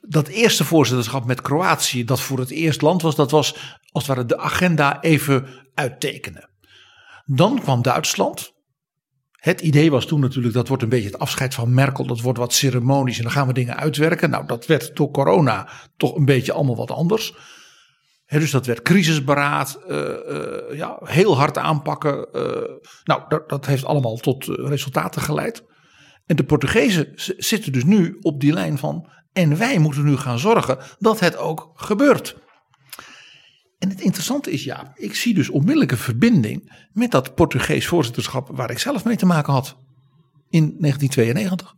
dat eerste voorzitterschap met Kroatië, dat voor het eerst land was, dat was als het ware de agenda even uittekenen. Dan kwam Duitsland. Het idee was toen natuurlijk dat wordt een beetje het afscheid van Merkel. Dat wordt wat ceremonisch en dan gaan we dingen uitwerken. Nou, dat werd door corona toch een beetje allemaal wat anders. Dus dat werd crisisberaad, uh, uh, ja, heel hard aanpakken. Uh, nou, dat, dat, heeft allemaal tot resultaten geleid. En de Portugezen zitten dus nu op die lijn van. En wij moeten nu gaan zorgen dat het ook gebeurt. En het interessante is, ja, ik zie dus onmiddellijke verbinding met dat Portugees voorzitterschap waar ik zelf mee te maken had in 1992.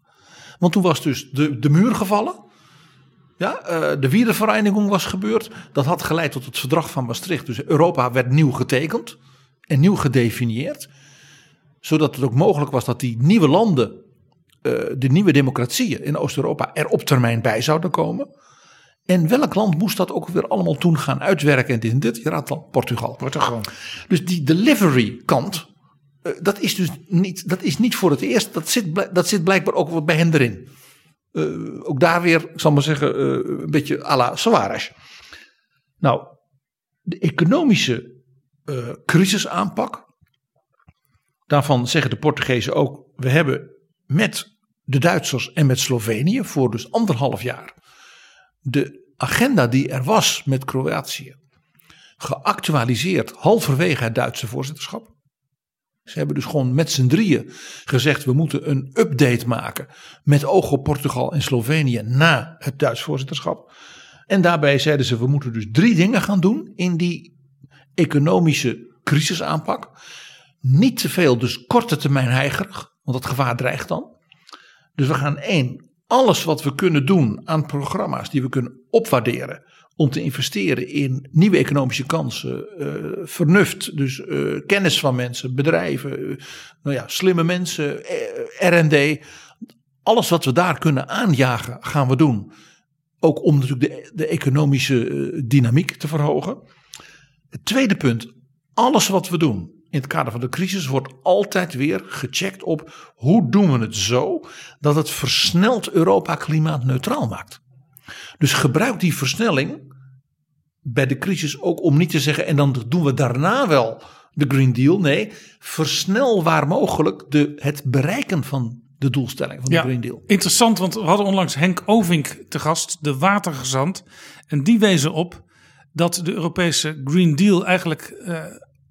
Want toen was dus de, de muur gevallen. Ja, uh, de Wiedervereniging was gebeurd. Dat had geleid tot het verdrag van Maastricht. Dus Europa werd nieuw getekend en nieuw gedefinieerd. Zodat het ook mogelijk was dat die nieuwe landen, uh, de nieuwe democratieën in Oost-Europa, er op termijn bij zouden komen. En welk land moest dat ook weer allemaal toen gaan uitwerken? En dit en dit, je raadt al, Portugal. Portugal. Dus die delivery kant, uh, dat is dus niet, dat is niet voor het eerst. Dat zit, dat zit blijkbaar ook wat bij hen erin. Uh, ook daar weer, ik zal maar zeggen, uh, een beetje à la Soares. Nou, de economische uh, crisisaanpak. Daarvan zeggen de Portugezen ook, we hebben met de Duitsers en met Slovenië voor dus anderhalf jaar de agenda die er was met Kroatië geactualiseerd halverwege het Duitse voorzitterschap. Ze hebben dus gewoon met z'n drieën gezegd: we moeten een update maken. met oog op Portugal en Slovenië na het Duits voorzitterschap. En daarbij zeiden ze: we moeten dus drie dingen gaan doen in die economische crisisaanpak. Niet te veel, dus korte termijn heigerig, want dat gevaar dreigt dan. Dus we gaan één, alles wat we kunnen doen aan programma's die we kunnen opwaarderen om te investeren in nieuwe economische kansen, uh, vernuft, dus uh, kennis van mensen, bedrijven, uh, nou ja, slimme mensen, R&D. Alles wat we daar kunnen aanjagen, gaan we doen. Ook om natuurlijk de, de economische dynamiek te verhogen. Het tweede punt, alles wat we doen in het kader van de crisis wordt altijd weer gecheckt op hoe doen we het zo dat het versneld Europa klimaatneutraal maakt. Dus gebruik die versnelling bij de crisis ook om niet te zeggen en dan doen we daarna wel de Green Deal. Nee, versnel waar mogelijk de, het bereiken van de doelstelling van de Green Deal. Interessant, want we hadden onlangs Henk Ovink te gast, de watergezant. En die wezen op dat de Europese Green Deal eigenlijk uh,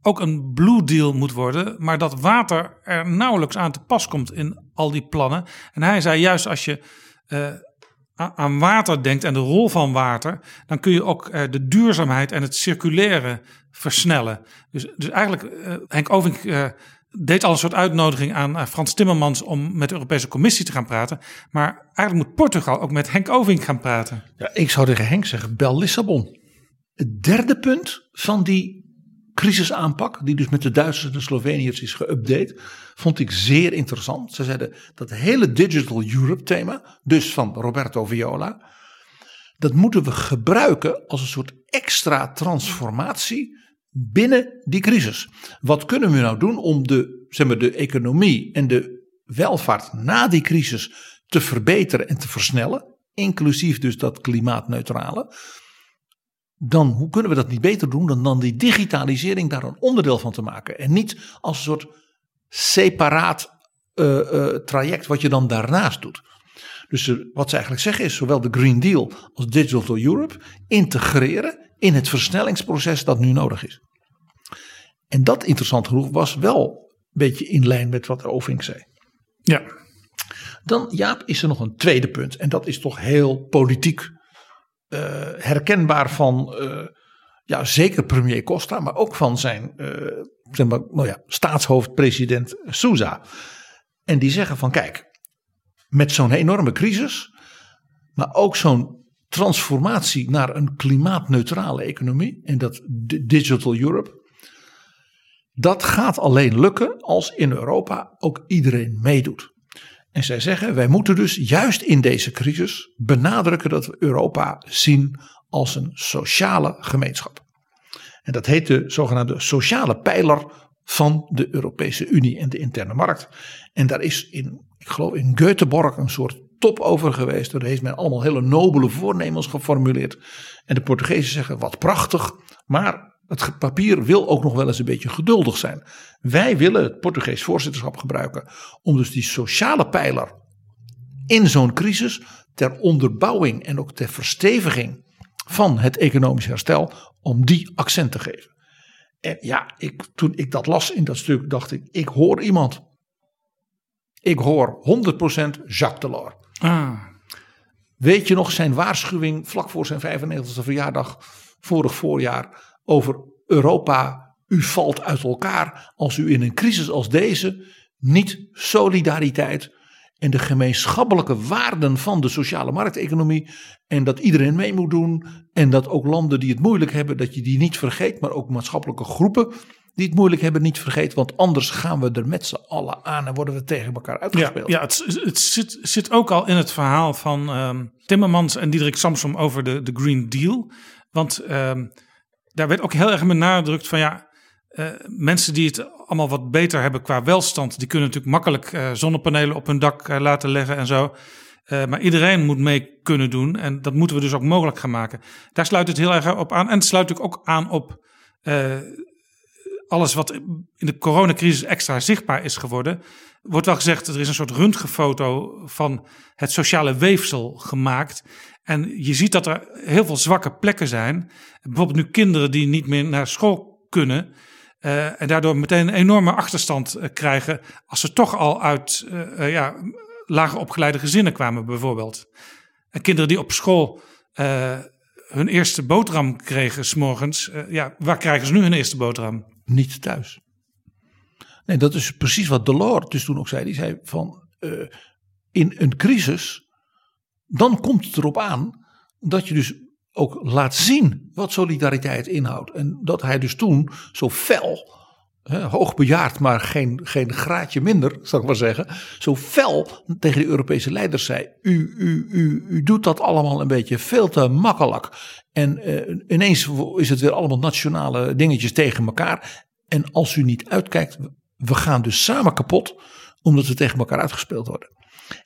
ook een Blue Deal moet worden. Maar dat water er nauwelijks aan te pas komt in al die plannen. En hij zei juist als je uh, aan water denkt en de rol van water, dan kun je ook uh, de duurzaamheid en het circulaire versnellen. Dus, dus eigenlijk, uh, Henk Ovink uh, deed al een soort uitnodiging aan Frans Timmermans om met de Europese Commissie te gaan praten. Maar eigenlijk moet Portugal ook met Henk Ovink gaan praten. Ja, ik zou tegen Henk zeggen, bel Lissabon. Het derde punt van die crisisaanpak, die dus met de Duitsers en de Sloveniërs is geüpdate, vond ik zeer interessant. Ze zeiden dat hele Digital Europe thema, dus van Roberto Viola, dat moeten we gebruiken als een soort extra transformatie binnen die crisis. Wat kunnen we nou doen om de, zeg maar, de economie en de welvaart na die crisis te verbeteren en te versnellen, inclusief dus dat klimaatneutrale dan hoe kunnen we dat niet beter doen dan, dan die digitalisering daar een onderdeel van te maken. En niet als een soort separaat uh, uh, traject wat je dan daarnaast doet. Dus uh, wat ze eigenlijk zeggen is zowel de Green Deal als Digital Europe integreren in het versnellingsproces dat nu nodig is. En dat interessant genoeg was wel een beetje in lijn met wat Oving zei. Ja. Dan Jaap is er nog een tweede punt en dat is toch heel politiek uh, herkenbaar van uh, ja, zeker premier Costa, maar ook van zijn uh, zeg maar, nou ja, staatshoofd president Souza. En die zeggen van kijk, met zo'n enorme crisis, maar ook zo'n transformatie naar een klimaatneutrale economie en dat Digital Europe. Dat gaat alleen lukken als in Europa ook iedereen meedoet. En zij zeggen, wij moeten dus juist in deze crisis benadrukken dat we Europa zien als een sociale gemeenschap. En dat heet de zogenaamde sociale pijler van de Europese Unie en de interne markt. En daar is in, ik geloof in Göteborg een soort top over geweest. Daar heeft men allemaal hele nobele voornemens geformuleerd. En de Portugezen zeggen wat prachtig, maar het papier wil ook nog wel eens een beetje geduldig zijn. Wij willen het Portugees voorzitterschap gebruiken om dus die sociale pijler in zo'n crisis ter onderbouwing en ook ter versteviging van het economisch herstel, om die accent te geven. En ja, ik, toen ik dat las in dat stuk, dacht ik, ik hoor iemand. Ik hoor 100% Jacques Delors. Ah. Weet je nog zijn waarschuwing vlak voor zijn 95e verjaardag vorig voorjaar over Europa. U valt uit elkaar als u in een crisis als deze niet solidariteit en de gemeenschappelijke waarden van de sociale markteconomie en dat iedereen mee moet doen en dat ook landen die het moeilijk hebben, dat je die niet vergeet, maar ook maatschappelijke groepen die het moeilijk hebben niet vergeet, want anders gaan we er met z'n allen aan en worden we tegen elkaar uitgespeeld. Ja, het, het zit, zit, ook al in het verhaal van um, Timmermans en Diederik Samsom over de, de Green Deal, want um, daar werd ook heel erg benadrukt van ja, uh, mensen die het allemaal wat beter hebben qua welstand, die kunnen natuurlijk makkelijk uh, zonnepanelen op hun dak uh, laten leggen en zo. maar iedereen moet mee kunnen doen en dat moeten we dus ook mogelijk gaan maken. Daar sluit het heel erg op aan. En het sluit natuurlijk ook aan op alles wat in de coronacrisis extra zichtbaar is geworden. Wordt wel gezegd, er is een soort röntgenfoto van het sociale weefsel gemaakt. En je ziet dat er heel veel zwakke plekken zijn. Bijvoorbeeld nu kinderen die niet meer naar school kunnen. Uh, en daardoor meteen een enorme achterstand uh, krijgen. als ze toch al uit uh, ja, lager opgeleide gezinnen kwamen, bijvoorbeeld. En kinderen die op school hun eerste boterham kregen, s'morgens. ja, waar krijgen ze nu hun eerste boterham? Niet thuis. Nee, dat is precies wat Delors dus toen ook zei. Die zei van in een crisis, dan komt het erop aan dat je dus ook laat zien wat solidariteit inhoudt. En dat hij dus toen zo fel, hè, hoogbejaard, maar geen, geen graadje minder, zal ik maar zeggen, zo fel tegen de Europese leiders zei: u, u, u, u doet dat allemaal een beetje veel te makkelijk. En uh, ineens is het weer allemaal nationale dingetjes tegen elkaar. En als u niet uitkijkt, we gaan dus samen kapot, omdat we tegen elkaar uitgespeeld worden.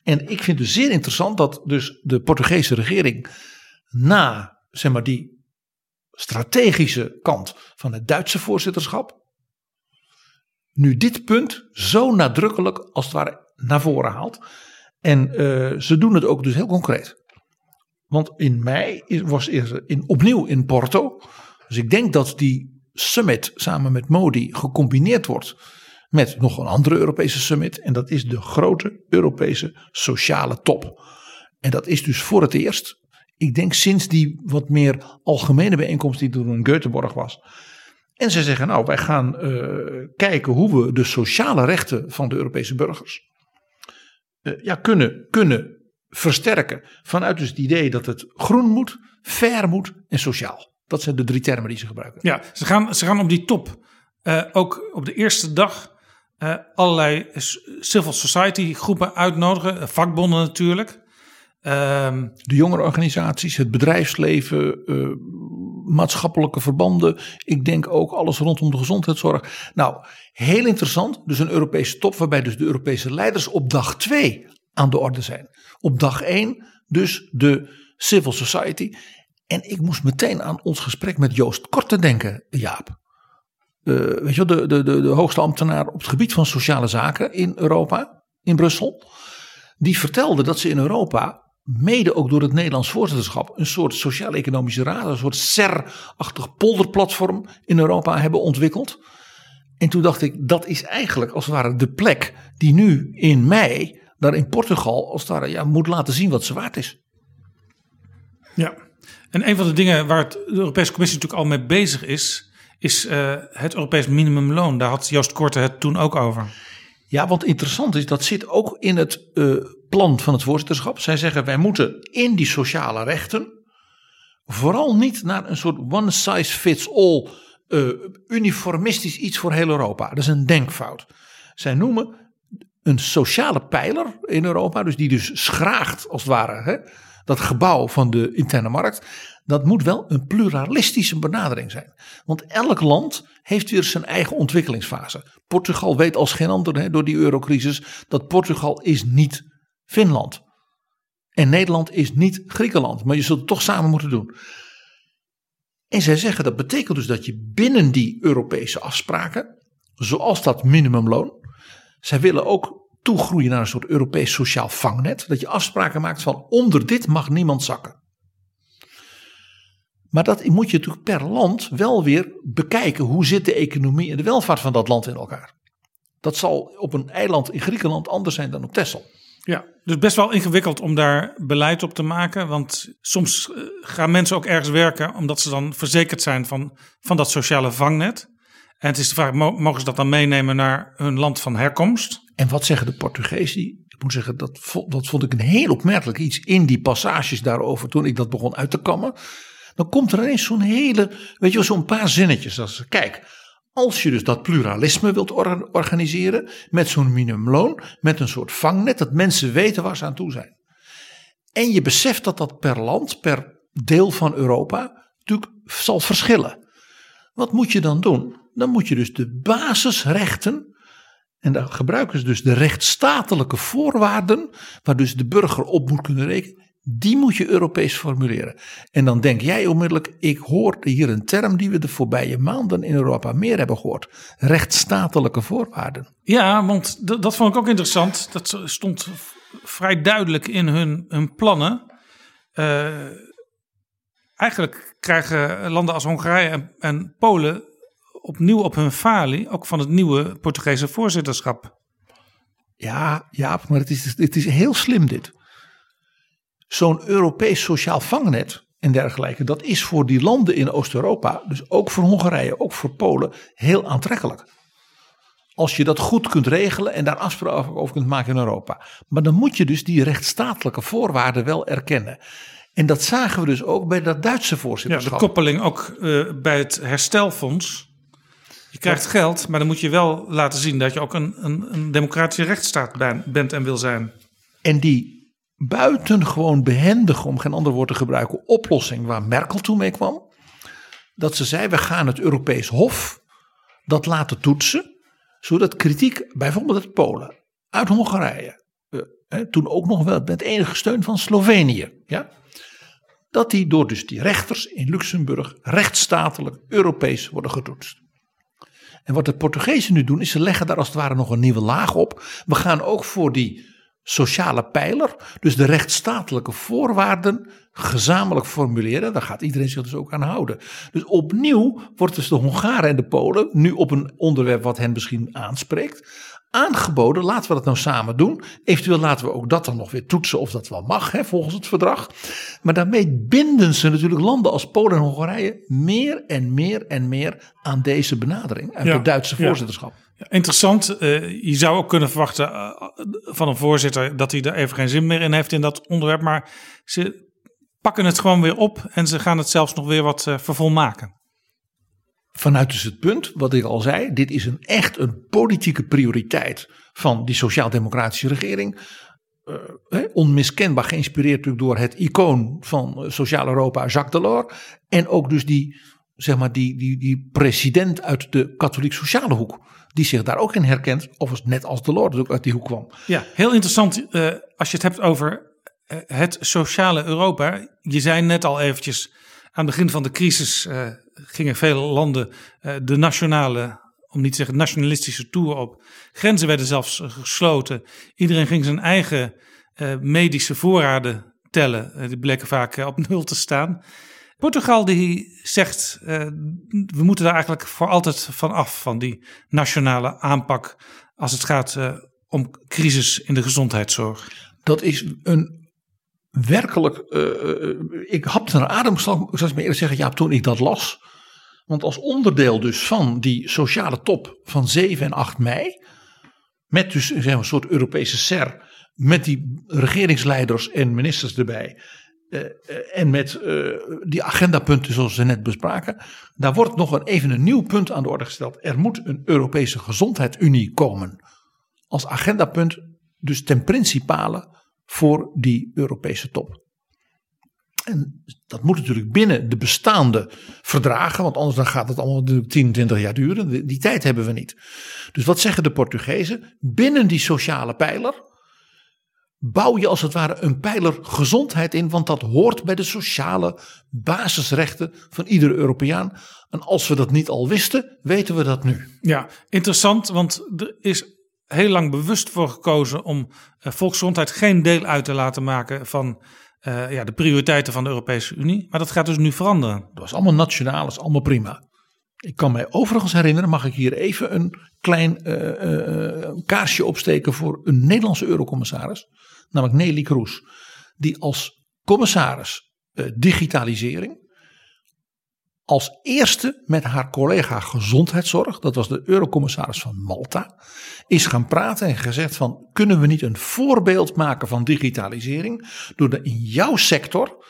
En ik vind het zeer interessant dat dus de Portugese regering na zeg maar, die strategische kant van het Duitse voorzitterschap. Nu dit punt zo nadrukkelijk als het ware naar voren haalt. En uh, ze doen het ook dus heel concreet. Want in mei was in, opnieuw in Porto. Dus ik denk dat die summit samen met Modi gecombineerd wordt met nog een andere Europese summit. En dat is de grote Europese sociale top. En dat is dus voor het eerst ik denk sinds die wat meer algemene bijeenkomst die toen in Göteborg was. En ze zeggen nou wij gaan uh, kijken hoe we de sociale rechten van de Europese burgers uh, ja, kunnen, kunnen versterken. Vanuit dus het idee dat het groen moet, fair moet en sociaal. Dat zijn de drie termen die ze gebruiken. Ja, ze gaan, ze gaan op die top uh, ook op de eerste dag allerlei civil society groepen uitnodigen. Vakbonden natuurlijk. Um, de jongerenorganisaties, het bedrijfsleven, uh, maatschappelijke verbanden. Ik denk ook alles rondom de gezondheidszorg. Nou, heel interessant. Dus een Europese top waarbij dus de Europese leiders op dag 2 aan de orde zijn. Op dag 1 dus de civil society. En ik moest meteen aan ons gesprek met Joost Korte denken, Jaap. Uh, de, de, de, de hoogste ambtenaar op het gebied van sociale zaken in Europa, in Brussel. Die vertelde dat ze in Europa mede ook door het Nederlands voorzitterschap, een soort sociaal-economische raad, een soort SER-achtig polderplatform in Europa hebben ontwikkeld. En toen dacht ik, dat is eigenlijk als het ware de plek die nu in mei, daar in Portugal, als het ware ja, moet laten zien wat ze waard is. Ja, en een van de dingen waar het, de Europese Commissie natuurlijk al mee bezig is, is uh, het Europees minimumloon. Daar had Joost Korte het toen ook over. Ja, wat interessant is, dat zit ook in het uh, plan van het voorzitterschap. Zij zeggen wij moeten in die sociale rechten vooral niet naar een soort one size fits all uh, uniformistisch iets voor heel Europa. Dat is een denkfout. Zij noemen een sociale pijler in Europa, dus die dus schraagt als het ware hè, dat gebouw van de interne markt. Dat moet wel een pluralistische benadering zijn. Want elk land heeft weer zijn eigen ontwikkelingsfase. Portugal weet als geen ander hè, door die eurocrisis dat Portugal is niet Finland. En Nederland is niet Griekenland, maar je zult het toch samen moeten doen. En zij zeggen dat betekent dus dat je binnen die Europese afspraken, zoals dat minimumloon, zij willen ook toegroeien naar een soort Europees sociaal vangnet, dat je afspraken maakt van onder dit mag niemand zakken. Maar dat moet je natuurlijk per land wel weer bekijken. Hoe zit de economie en de welvaart van dat land in elkaar? Dat zal op een eiland in Griekenland anders zijn dan op Texel. Ja, dus best wel ingewikkeld om daar beleid op te maken. Want soms eh, gaan mensen ook ergens werken omdat ze dan verzekerd zijn van, van dat sociale vangnet. En het is de vraag, mogen ze dat dan meenemen naar hun land van herkomst? En wat zeggen de Portugezen? Ik moet zeggen, dat, dat vond ik een heel opmerkelijk iets in die passages daarover toen ik dat begon uit te kammen. Dan komt er ineens zo'n hele, weet je wel, zo'n paar zinnetjes. Als, kijk, als je dus dat pluralisme wilt organiseren met zo'n minimumloon, met een soort vangnet, dat mensen weten waar ze aan toe zijn. En je beseft dat dat per land, per deel van Europa, natuurlijk zal verschillen. Wat moet je dan doen? Dan moet je dus de basisrechten, en daar gebruiken ze dus de rechtsstatelijke voorwaarden, waar dus de burger op moet kunnen rekenen, die moet je Europees formuleren. En dan denk jij onmiddellijk, ik hoor hier een term die we de voorbije maanden in Europa meer hebben gehoord. Rechtsstatelijke voorwaarden. Ja, want dat vond ik ook interessant. Dat stond vrij duidelijk in hun, hun plannen. Uh, eigenlijk krijgen landen als Hongarije en, en Polen opnieuw op hun falie, ook van het nieuwe Portugese voorzitterschap. Ja, ja, maar het is, het is heel slim dit zo'n Europees sociaal vangnet en dergelijke, dat is voor die landen in Oost-Europa, dus ook voor Hongarije, ook voor Polen, heel aantrekkelijk. Als je dat goed kunt regelen en daar afspraken over kunt maken in Europa. Maar dan moet je dus die rechtsstatelijke voorwaarden wel erkennen. En dat zagen we dus ook bij dat Duitse Ja, voorzitterschap. de koppeling ook eh, bij het herstelfonds. Je krijgt geld, maar dan moet je wel laten zien dat je ook een, een, een democratische rechtsstaat ben- bent en wil zijn. En die buitengewoon behendige, om geen ander woord te gebruiken, oplossing waar Merkel toen mee kwam. Dat ze zei, we gaan het Europees Hof dat laten toetsen. Zodat kritiek, bijvoorbeeld uit Polen, uit Hongarije. eh, toen ook nog wel met enige steun van Slovenië. Ja, dat die door dus die rechters in Luxemburg rechtsstatelijk Europees worden getoetst. En wat de Portugezen nu doen, is ze leggen daar als het ware nog een nieuwe laag op. We gaan ook voor die sociale pijler, dus de rechtsstatelijke voorwaarden, gezamenlijk formuleren. Daar gaat iedereen zich dus ook aan houden. Dus opnieuw wordt dus de Hongaren en de Polen, nu op een onderwerp wat hen misschien aanspreekt, aangeboden, laten we dat nou samen doen. Eventueel laten we ook dat dan nog weer toetsen of dat wel mag, hè, volgens het verdrag. Maar daarmee binden ze natuurlijk landen als Polen en Hongarije meer en meer en meer aan deze benadering uit Ja, het Duitse voorzitterschap. Ja, interessant. eh, je zou ook kunnen verwachten eh, van een voorzitter dat hij er even geen zin meer in heeft in dat onderwerp. Maar ze pakken het gewoon weer op en ze gaan het zelfs nog weer wat eh, vervolmaken. Vanuit dus het punt, wat ik al zei, dit is een echt een politieke prioriteit van die sociaal-democratische regering. Onmiskenbaar geïnspireerd natuurlijk door het icoon van Sociaal Europa, Jacques Delors. En ook dus die, zeg maar, die, die, die president uit de katholiek-sociale hoek. Die zich daar ook in herkent, overigens net als Delors dus ook uit die hoek kwam. Ja, heel interessant eh, als je het hebt over eh, het sociale Europa. Je zei net al eventjes, aan het begin van de crisis eh, gingen vele landen de nationale, om niet te zeggen nationalistische tour op. Grenzen werden zelfs gesloten. Iedereen ging zijn eigen medische voorraden tellen. Die bleken vaak op nul te staan. Portugal die zegt, eh, we moeten daar eigenlijk voor altijd van af, van die nationale aanpak als het gaat eh, om crisis in de gezondheidszorg. Dat is een werkelijk. eh, ik hapte naar adem, zal ik maar eerlijk zeggen, ja, toen ik dat las. Want als onderdeel dus van die sociale top van 7 en 8 mei. Met dus zeg een soort Europese SER. Met die regeringsleiders en ministers erbij. Eh, eh, en met eh, die agendapunten zoals we net bespraken. Daar wordt nog een, even een nieuw punt aan de orde gesteld. Er moet een Europese gezondheidsunie komen. Als agendapunt dus ten principale voor die Europese top. En dat moet natuurlijk binnen de bestaande verdragen, want anders dan gaat het allemaal natuurlijk 10, 20 jaar duren. Die tijd hebben we niet. Dus wat zeggen de Portugezen? Binnen die sociale pijler bouw je als het ware een pijler gezondheid in, want dat hoort bij de sociale basisrechten van iedere Europeaan. En als we dat niet al wisten, weten we dat nu. Ja, interessant, want er is heel lang bewust voor gekozen om eh, volksgezondheid geen deel uit te laten maken van eh, ja, de prioriteiten van de Europese Unie. Maar dat gaat dus nu veranderen. Dat was allemaal nationaal, is allemaal prima. Ik kan mij overigens herinneren, mag ik hier even een klein eh, kaarsje opsteken voor een Nederlandse eurocommissaris, namelijk Nelly Kroes, die als commissaris eh, digitalisering als eerste met haar collega gezondheidszorg, dat was de eurocommissaris van Malta, is gaan praten en gezegd van kunnen we niet een voorbeeld maken van digitalisering door in jouw sector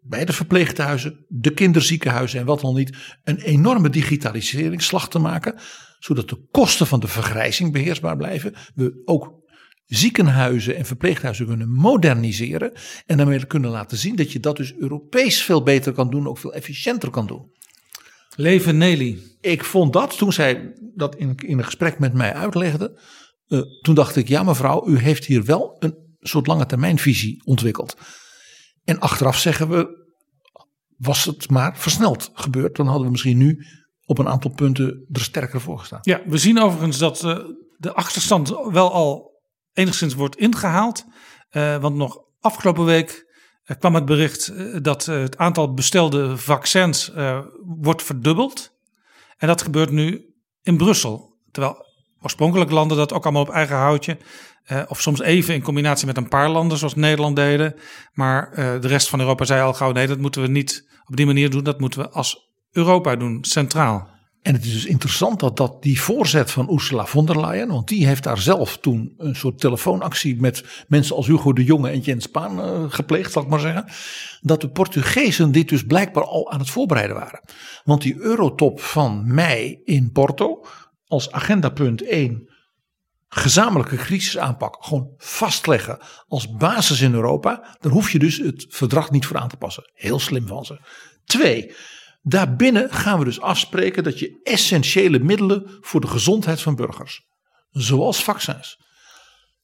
bij de verpleeghuizen, de kinderziekenhuizen en wat dan niet, een enorme digitaliseringsslag te maken, zodat de kosten van de vergrijzing beheersbaar blijven. We ook ziekenhuizen en verpleeghuizen kunnen moderniseren en daarmee kunnen laten zien dat je dat dus Europees veel beter kan doen, ook veel efficiënter kan doen. Leven Nelly. Ik vond dat, toen zij dat in, in een gesprek met mij uitlegde, eh, toen dacht ik, ja mevrouw, u heeft hier wel een soort lange termijnvisie ontwikkeld. En achteraf zeggen we, was het maar versneld gebeurd, dan hadden we misschien nu op een aantal punten er sterker voor gestaan. Ja, we zien overigens dat eh, de achterstand wel al enigszins wordt ingehaald. Eh, want nog afgelopen week eh, kwam het bericht eh, dat het aantal bestelde vaccins wordt verdubbeld. En dat gebeurt nu in Brussel. Terwijl oorspronkelijk landen dat ook allemaal op eigen houtje. of soms even in combinatie met een paar landen zoals Nederland deden. Maar de rest van Europa zei al gauw nee, dat moeten we niet op die manier doen. Dat moeten we als Europa doen, centraal. En het is dus interessant dat, dat die voorzet van Ursula von der Leyen, want die heeft daar zelf toen een soort telefoonactie met mensen als Hugo de Jonge en Jens Spaan uh, gepleegd, zal ik maar zeggen. Dat de Portugezen dit dus blijkbaar al aan het voorbereiden waren. Want die eurotop van mei in Porto, als agendapunt 1, gezamenlijke crisisaanpak gewoon vastleggen als basis in Europa, dan hoef je dus het verdrag niet voor aan te passen. Heel slim van ze. Twee, Daarbinnen gaan we dus afspreken dat je essentiële middelen voor de gezondheid van burgers, zoals vaccins,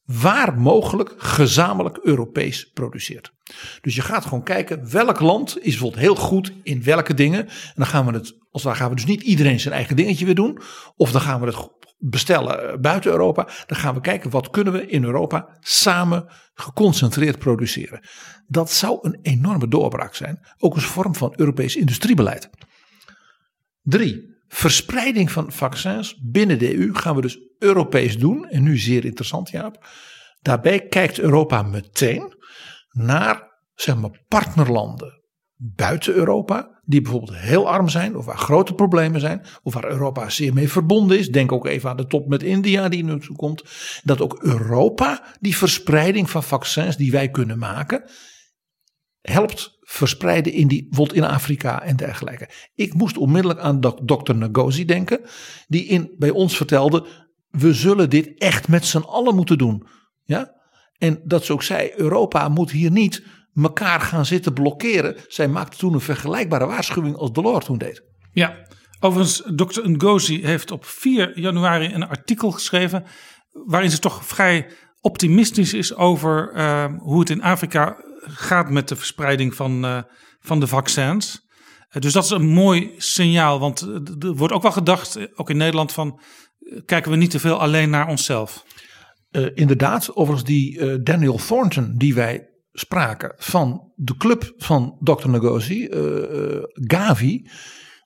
waar mogelijk gezamenlijk Europees produceert. Dus je gaat gewoon kijken welk land is bijvoorbeeld heel goed in welke dingen. En dan gaan we het, als daar gaan we dus niet iedereen zijn eigen dingetje weer doen. Of dan gaan we het bestellen eh, buiten Europa. Dan gaan we kijken wat kunnen we in Europa samen geconcentreerd produceren. Dat zou een enorme doorbraak zijn. Ook als vorm van Europees industriebeleid. Drie, verspreiding van vaccins binnen de EU gaan we dus Europees doen. En nu zeer interessant Jaap. Daarbij kijkt Europa meteen naar zeg maar, partnerlanden buiten Europa, die bijvoorbeeld heel arm zijn of waar grote problemen zijn, of waar Europa zeer mee verbonden is. Denk ook even aan de top met India die nu komt. Dat ook Europa die verspreiding van vaccins die wij kunnen maken, helpt verspreiden in die, bijvoorbeeld in Afrika en dergelijke. Ik moest onmiddellijk aan dokter Ngozi denken, die in, bij ons vertelde, we zullen dit echt met z'n allen moeten doen. Ja? En dat ze ook zei, Europa moet hier niet elkaar gaan zitten blokkeren. Zij maakte toen een vergelijkbare waarschuwing als Delors toen deed. Ja, overigens, dokter Ngozi heeft op 4 januari een artikel geschreven waarin ze toch vrij optimistisch is over uh, hoe het in Afrika gaat met de verspreiding van, uh, van de vaccins. Uh, dus dat is een mooi signaal, want er wordt ook wel gedacht, ook in Nederland, van kijken we niet te veel alleen naar onszelf. inderdaad, overigens die Daniel Thornton die wij spraken van de club van Dr. Ngozi, Gavi.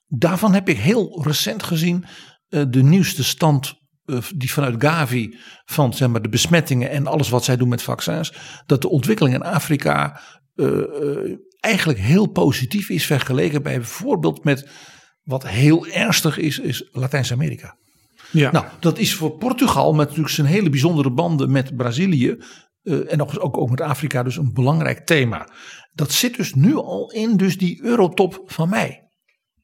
Daarvan heb ik heel recent gezien de nieuwste stand eh, die vanuit Gavi van zeg maar, de besmettingen en alles wat zij doen met vaccins, dat de ontwikkeling in Afrika eigenlijk heel positief is vergeleken bij bijvoorbeeld met wat heel ernstig is, is Latijns-Amerika. Ja. Nou, dat is voor Portugal met natuurlijk zijn hele bijzondere banden met Brazilië uh, en ook, ook, ook met Afrika dus een belangrijk thema. Dat zit dus nu al in dus die eurotop van mei.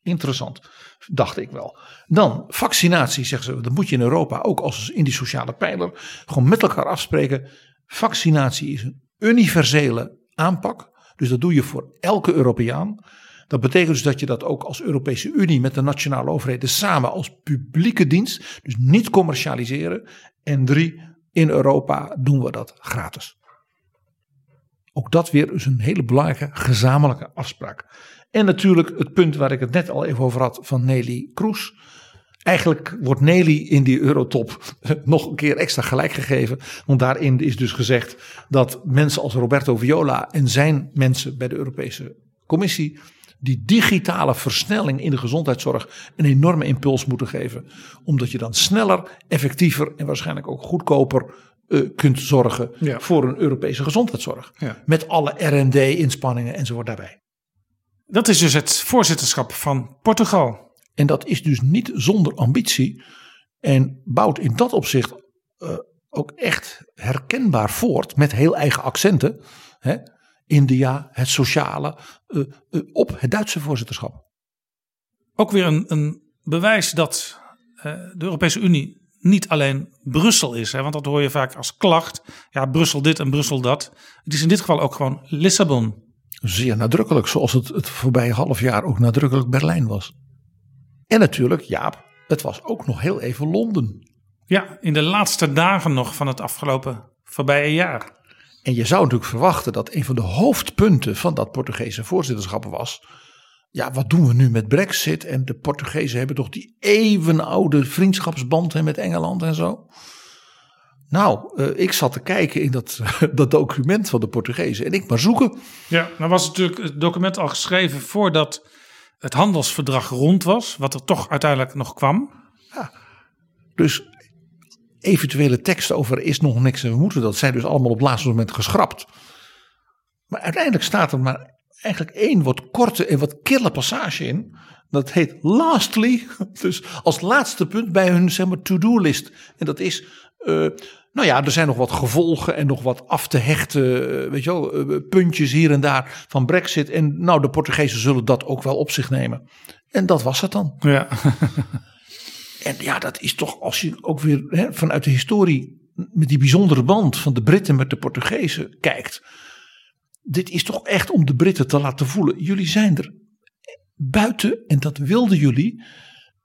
Interessant dacht ik wel. Dan vaccinatie, zeggen ze, dat moet je in Europa ook als in die sociale pijler gewoon met elkaar afspreken. Vaccinatie is een universele aanpak. Dus dat doe je voor elke Europeaan. Dat betekent dus dat je dat ook als Europese Unie met de nationale overheden samen als publieke dienst, dus niet commercialiseren. En drie, in Europa doen we dat gratis. Ook dat weer is een hele belangrijke gezamenlijke afspraak. En natuurlijk het punt waar ik het net al even over had van Nelly Kroes. Eigenlijk wordt Nelly in die eurotop nog een keer extra gelijk gegeven. Want daarin is dus gezegd dat mensen als Roberto Viola en zijn mensen bij de Europese Commissie die digitale versnelling in de gezondheidszorg een enorme impuls moeten geven. Omdat je dan sneller, effectiever en waarschijnlijk ook goedkoper uh, kunt zorgen voor een Europese gezondheidszorg. Met alle RD-inspanningen enzovoort daarbij. Dat is dus het voorzitterschap van Portugal. En dat is dus niet zonder ambitie. En bouwt in dat opzicht uh, ook echt herkenbaar voort met heel eigen accenten. Hè? India, het sociale, uh, uh, op het Duitse voorzitterschap. Ook weer een, een bewijs dat de Europese Unie niet alleen Brussel is. Hè, want dat hoor je vaak als klacht. Ja, Brussel dit en Brussel dat. Het is in dit geval ook gewoon Lissabon. Zeer nadrukkelijk, zoals het het voorbije half jaar ook nadrukkelijk Berlijn was. En natuurlijk, Jaap, het was ook nog heel even Londen. Ja, in de laatste dagen nog van het afgelopen voorbije jaar. En je zou natuurlijk verwachten dat een van de hoofdpunten van dat Portugese voorzitterschap was. Ja, wat doen we nu met Brexit? En de Portugezen hebben toch die eeuwenoude vriendschapsband met Engeland en zo. Nou, uh, ik zat te kijken in dat, dat document van de Portugezen en ik maar zoeken. Ja, nou was natuurlijk het document al geschreven voordat het handelsverdrag rond was, wat er toch uiteindelijk nog kwam. Ja, dus eventuele teksten over is nog niks en we moeten dat zijn dus allemaal op laatste moment geschrapt. Maar uiteindelijk staat er maar eigenlijk één wat korte en wat kille passage in. Dat heet lastly, dus als laatste punt bij hun zeg maar, to-do-list. En dat is, uh, nou ja, er zijn nog wat gevolgen en nog wat af te hechten, uh, weet je wel, uh, puntjes hier en daar van Brexit. En nou, de Portugezen zullen dat ook wel op zich nemen. En dat was het dan. Ja. en ja, dat is toch, als je ook weer hè, vanuit de historie met die bijzondere band van de Britten met de Portugezen kijkt. Dit is toch echt om de Britten te laten voelen. Jullie zijn er buiten en dat wilden jullie.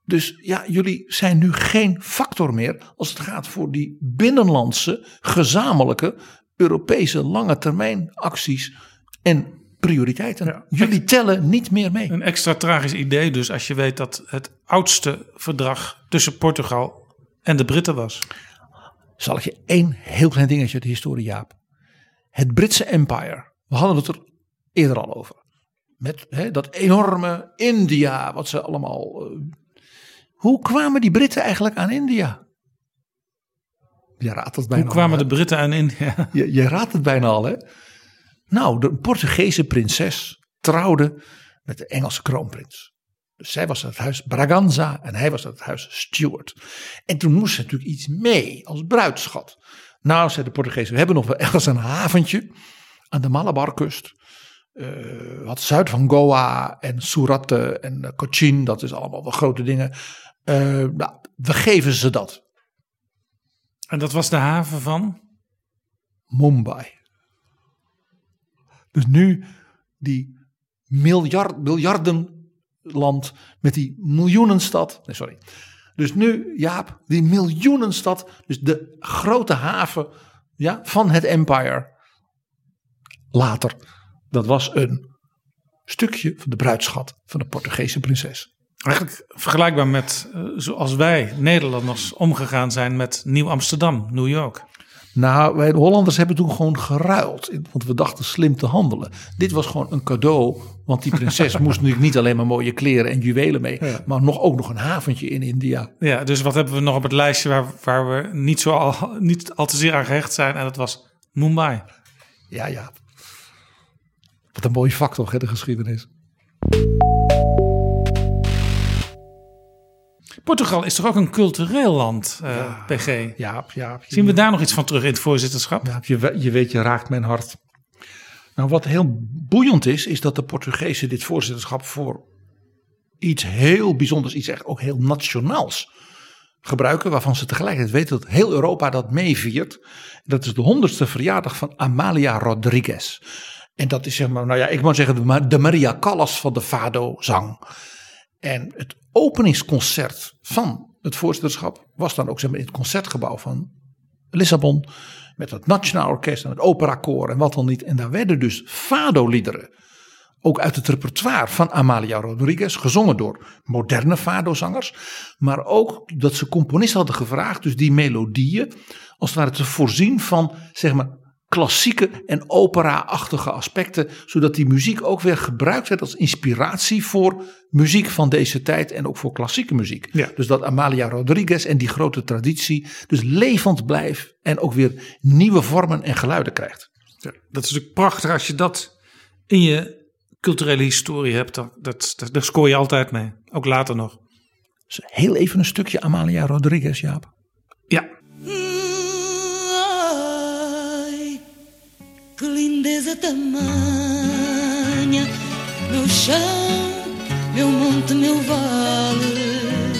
Dus ja, jullie zijn nu geen factor meer als het gaat voor die binnenlandse, gezamenlijke, Europese lange termijn acties en prioriteiten. jullie tellen niet meer mee. Een extra tragisch idee dus als je weet dat het oudste verdrag tussen Portugal en de Britten was. Zal ik je één heel klein dingetje uit de historie, Jaap. Het Britse Empire, we hadden het er eerder al over. Met hè, dat enorme India, wat ze allemaal. Uh, hoe kwamen die Britten eigenlijk aan India? Je raadt het bijna Hoe kwamen al, de Britten aan India? Je, je raadt het bijna al, hè? Nou, de Portugese prinses trouwde met de Engelse kroonprins. Dus zij was uit het huis Braganza en hij was uit het huis Stuart. En toen moest ze natuurlijk iets mee als bruidschat. Nou, zei de Portugezen, we hebben nog wel ergens een haventje aan de Malabarkust. Uh, wat zuid van Goa en Surate en Cochin, dat is allemaal wel grote dingen. Uh, nou, we geven ze dat. En dat was de haven van? Mumbai. Dus nu die miljard, met die miljoenenstad. Nee, sorry. Dus nu, Jaap, die miljoenenstad, dus de grote haven ja, van het empire. Later, dat was een stukje van de bruidschat van de Portugese prinses. Eigenlijk vergelijkbaar met uh, zoals wij Nederlanders omgegaan zijn met Nieuw-Amsterdam, New York. Nou, wij de Hollanders hebben toen gewoon geruild. Want we dachten slim te handelen. Dit was gewoon een cadeau. Want die prinses moest natuurlijk niet alleen maar mooie kleren en juwelen mee. Ja. Maar nog, ook nog een haventje in India. Ja, dus wat hebben we nog op het lijstje waar, waar we niet, zo al, niet al te zeer aan gehecht zijn. En dat was Mumbai. Ja, ja. Wat een mooi vak toch, hè, de geschiedenis. Portugal is toch ook een cultureel land, uh, ja, PG? Ja, ja. Zien we daar nog iets van terug in het voorzitterschap? Ja, je, je weet, je raakt mijn hart. Nou, wat heel boeiend is, is dat de Portugezen dit voorzitterschap voor iets heel bijzonders, iets echt ook heel nationaals gebruiken. Waarvan ze tegelijkertijd weten dat heel Europa dat meeviert. Dat is de honderdste verjaardag van Amalia Rodriguez. En dat is zeg maar, nou ja, ik moet zeggen, de Maria Callas van de Fado-zang. En het openingsconcert van het voorzitterschap was dan ook zeg maar, in het concertgebouw van Lissabon. Met het Nationaal Orkest en het Operakoor en wat dan niet. En daar werden dus Fado-liederen. Ook uit het repertoire van Amalia Rodriguez, gezongen door moderne Fado-zangers. Maar ook dat ze componisten hadden gevraagd, dus die melodieën, als het ware te voorzien van, zeg maar, klassieke en opera-achtige aspecten, zodat die muziek ook weer gebruikt werd als inspiratie voor muziek van deze tijd en ook voor klassieke muziek. Ja. Dus dat Amalia Rodriguez en die grote traditie dus levend blijft en ook weer nieuwe vormen en geluiden krijgt. Ja, dat is natuurlijk prachtig als je dat in je culturele historie hebt. Dat, dat, dat, daar scoor je altijd mee, ook later nog. Dus heel even een stukje Amalia Rodriguez, Jaap. Ja. Que lindeza tamanha, meu chão, meu monte, meu vale,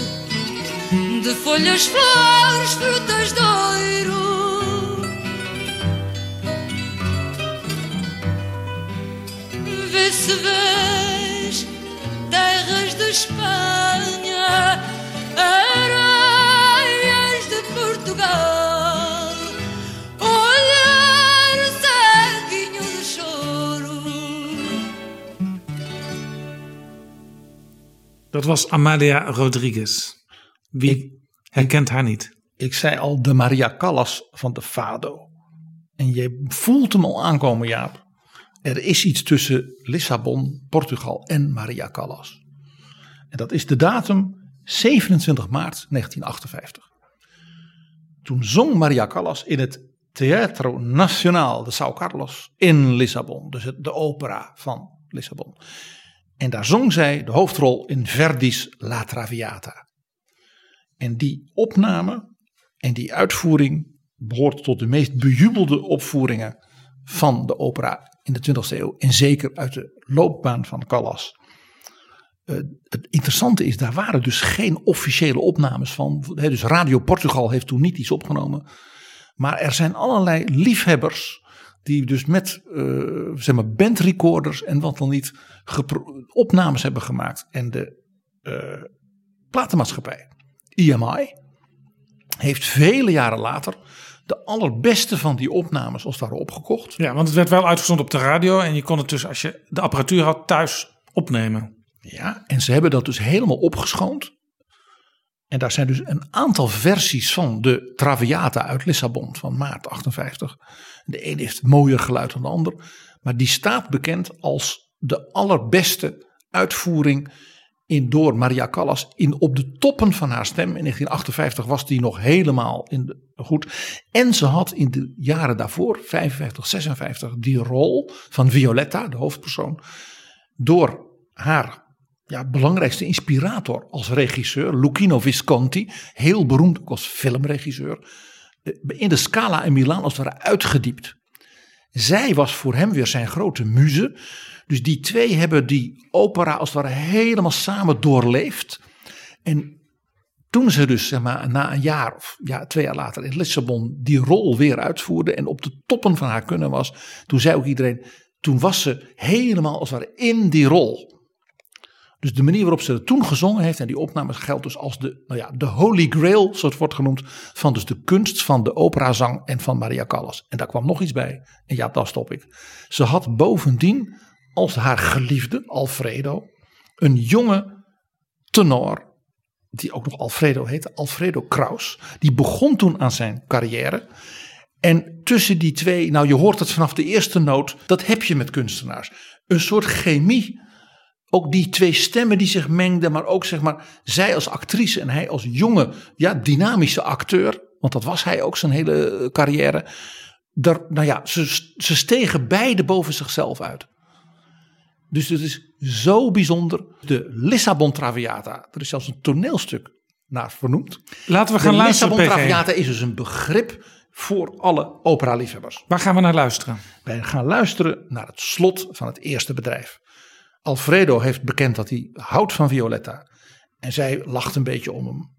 de folhas, flores, frutas de ouro. Vê se vês terras de Espanha, areias de Portugal. Dat was Amalia Rodriguez. Wie ik, herkent haar niet? Ik zei al de Maria Callas van de Fado. En je voelt hem al aankomen, Jaap. Er is iets tussen Lissabon, Portugal en Maria Callas. En dat is de datum 27 maart 1958. Toen zong Maria Callas in het Teatro Nacional de São Carlos in Lissabon. Dus de opera van Lissabon. En daar zong zij de hoofdrol in Verdi's La Traviata. En die opname en die uitvoering behoort tot de meest bejubelde opvoeringen van de opera in de 20e eeuw. En zeker uit de loopbaan van Callas. Uh, het interessante is, daar waren dus geen officiële opnames van. dus Radio Portugal heeft toen niet iets opgenomen. Maar er zijn allerlei liefhebbers die dus met uh, zeg maar bandrecorders en wat dan niet opnames hebben gemaakt. En de uh, platenmaatschappij EMI heeft vele jaren later de allerbeste van die opnames als het ware opgekocht. Ja, want het werd wel uitgezonden op de radio en je kon het dus als je de apparatuur had thuis opnemen. Ja, en ze hebben dat dus helemaal opgeschoond. En daar zijn dus een aantal versies van de Traviata uit Lissabon van maart 58. De een heeft mooier geluid dan de ander. Maar die staat bekend als de allerbeste uitvoering in door Maria Callas in op de toppen van haar stem. In 1958 was die nog helemaal in de, goed. En ze had in de jaren daarvoor, 55, 56, die rol van Violetta, de hoofdpersoon, door haar ja, belangrijkste inspirator als regisseur, Lucchino Visconti, heel beroemd ook als filmregisseur, in de Scala in Milaan als het ware uitgediept. Zij was voor hem weer zijn grote muze. Dus die twee hebben die opera als het ware helemaal samen doorleefd. En toen ze dus zeg maar, na een jaar of ja, twee jaar later in Lissabon die rol weer uitvoerde en op de toppen van haar kunnen was, toen zei ook iedereen, toen was ze helemaal als het ware in die rol. Dus de manier waarop ze het toen gezongen heeft en die opnames geldt dus als de, nou ja, de holy grail, zoals het wordt genoemd, van dus de kunst van de operazang en van Maria Callas. En daar kwam nog iets bij. En ja, daar stop ik. Ze had bovendien als haar geliefde Alfredo een jonge tenor, die ook nog Alfredo heette, Alfredo Kraus. Die begon toen aan zijn carrière. En tussen die twee, nou je hoort het vanaf de eerste noot, dat heb je met kunstenaars. Een soort chemie ook die twee stemmen die zich mengden, maar ook zeg maar, zij als actrice en hij als jonge, ja, dynamische acteur, want dat was hij ook zijn hele eh, carrière. Daar, nou ja, ze, ze stegen beide boven zichzelf uit. Dus het is zo bijzonder. De Lissabon Traviata, er is zelfs een toneelstuk naar vernoemd. Laten we gaan de luisteren. Lissabon Traviata is dus een begrip voor alle opera-liefhebbers. Waar gaan we naar luisteren? Wij gaan luisteren naar het slot van het eerste bedrijf. Alfredo heeft bekend dat hij houdt van Violetta. En zij lacht een beetje om hem.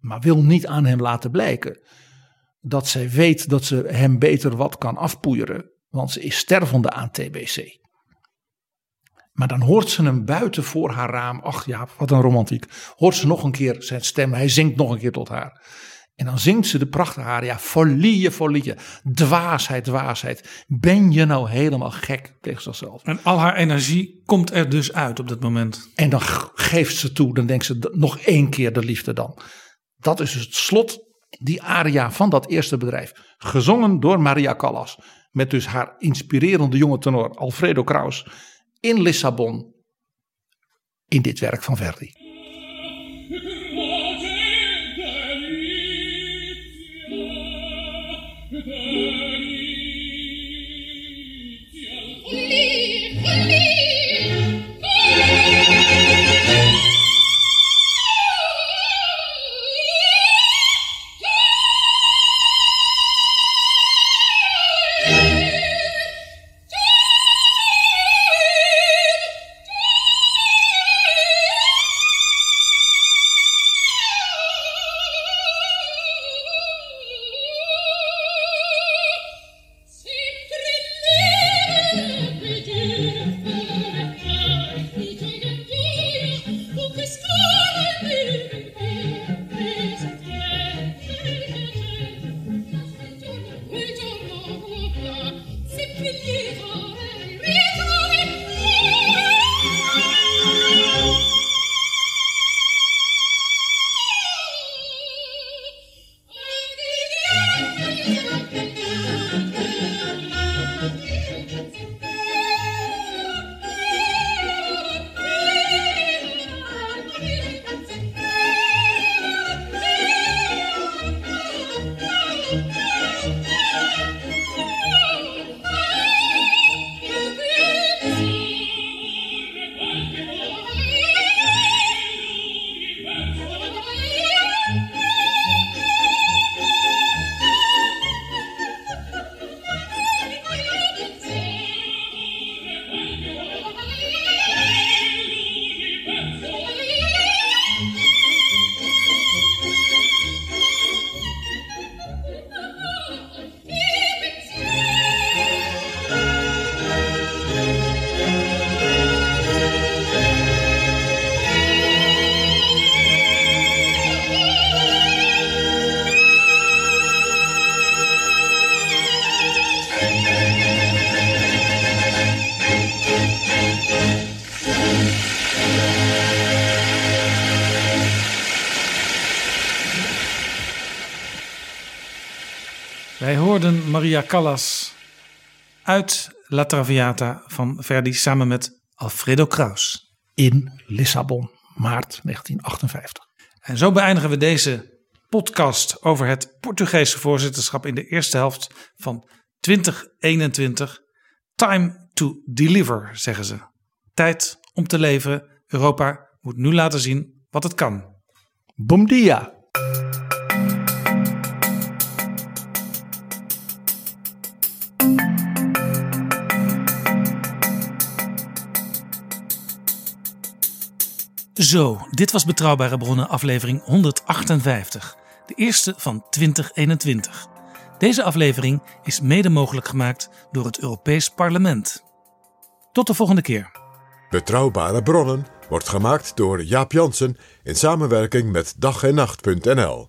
Maar wil niet aan hem laten blijken dat zij weet dat ze hem beter wat kan afpoeieren. Want ze is stervende aan TBC. Maar dan hoort ze hem buiten voor haar raam. Ach ja, wat een romantiek. Hoort ze nog een keer zijn stem. Hij zingt nog een keer tot haar. En dan zingt ze de prachtige aria, folie, folie, dwaasheid, dwaasheid. Ben je nou helemaal gek tegen zichzelf? En al haar energie komt er dus uit op dat moment. En dan geeft ze toe, dan denkt ze nog één keer de liefde dan. Dat is dus het slot, die aria van dat eerste bedrijf. Gezongen door Maria Callas. Met dus haar inspirerende jonge tenor Alfredo Kraus in Lissabon. In dit werk van Verdi. Maria Callas uit La Traviata van Verdi samen met Alfredo Kraus. In Lissabon, maart 1958. En zo beëindigen we deze podcast over het Portugese voorzitterschap in de eerste helft van 2021. Time to deliver, zeggen ze. Tijd om te leveren. Europa moet nu laten zien wat het kan. Bom dia. Zo, dit was Betrouwbare Bronnen aflevering 158. De eerste van 2021. Deze aflevering is mede mogelijk gemaakt door het Europees Parlement. Tot de volgende keer. Betrouwbare bronnen wordt gemaakt door Jaap Jansen in samenwerking met dag en nacht.nl.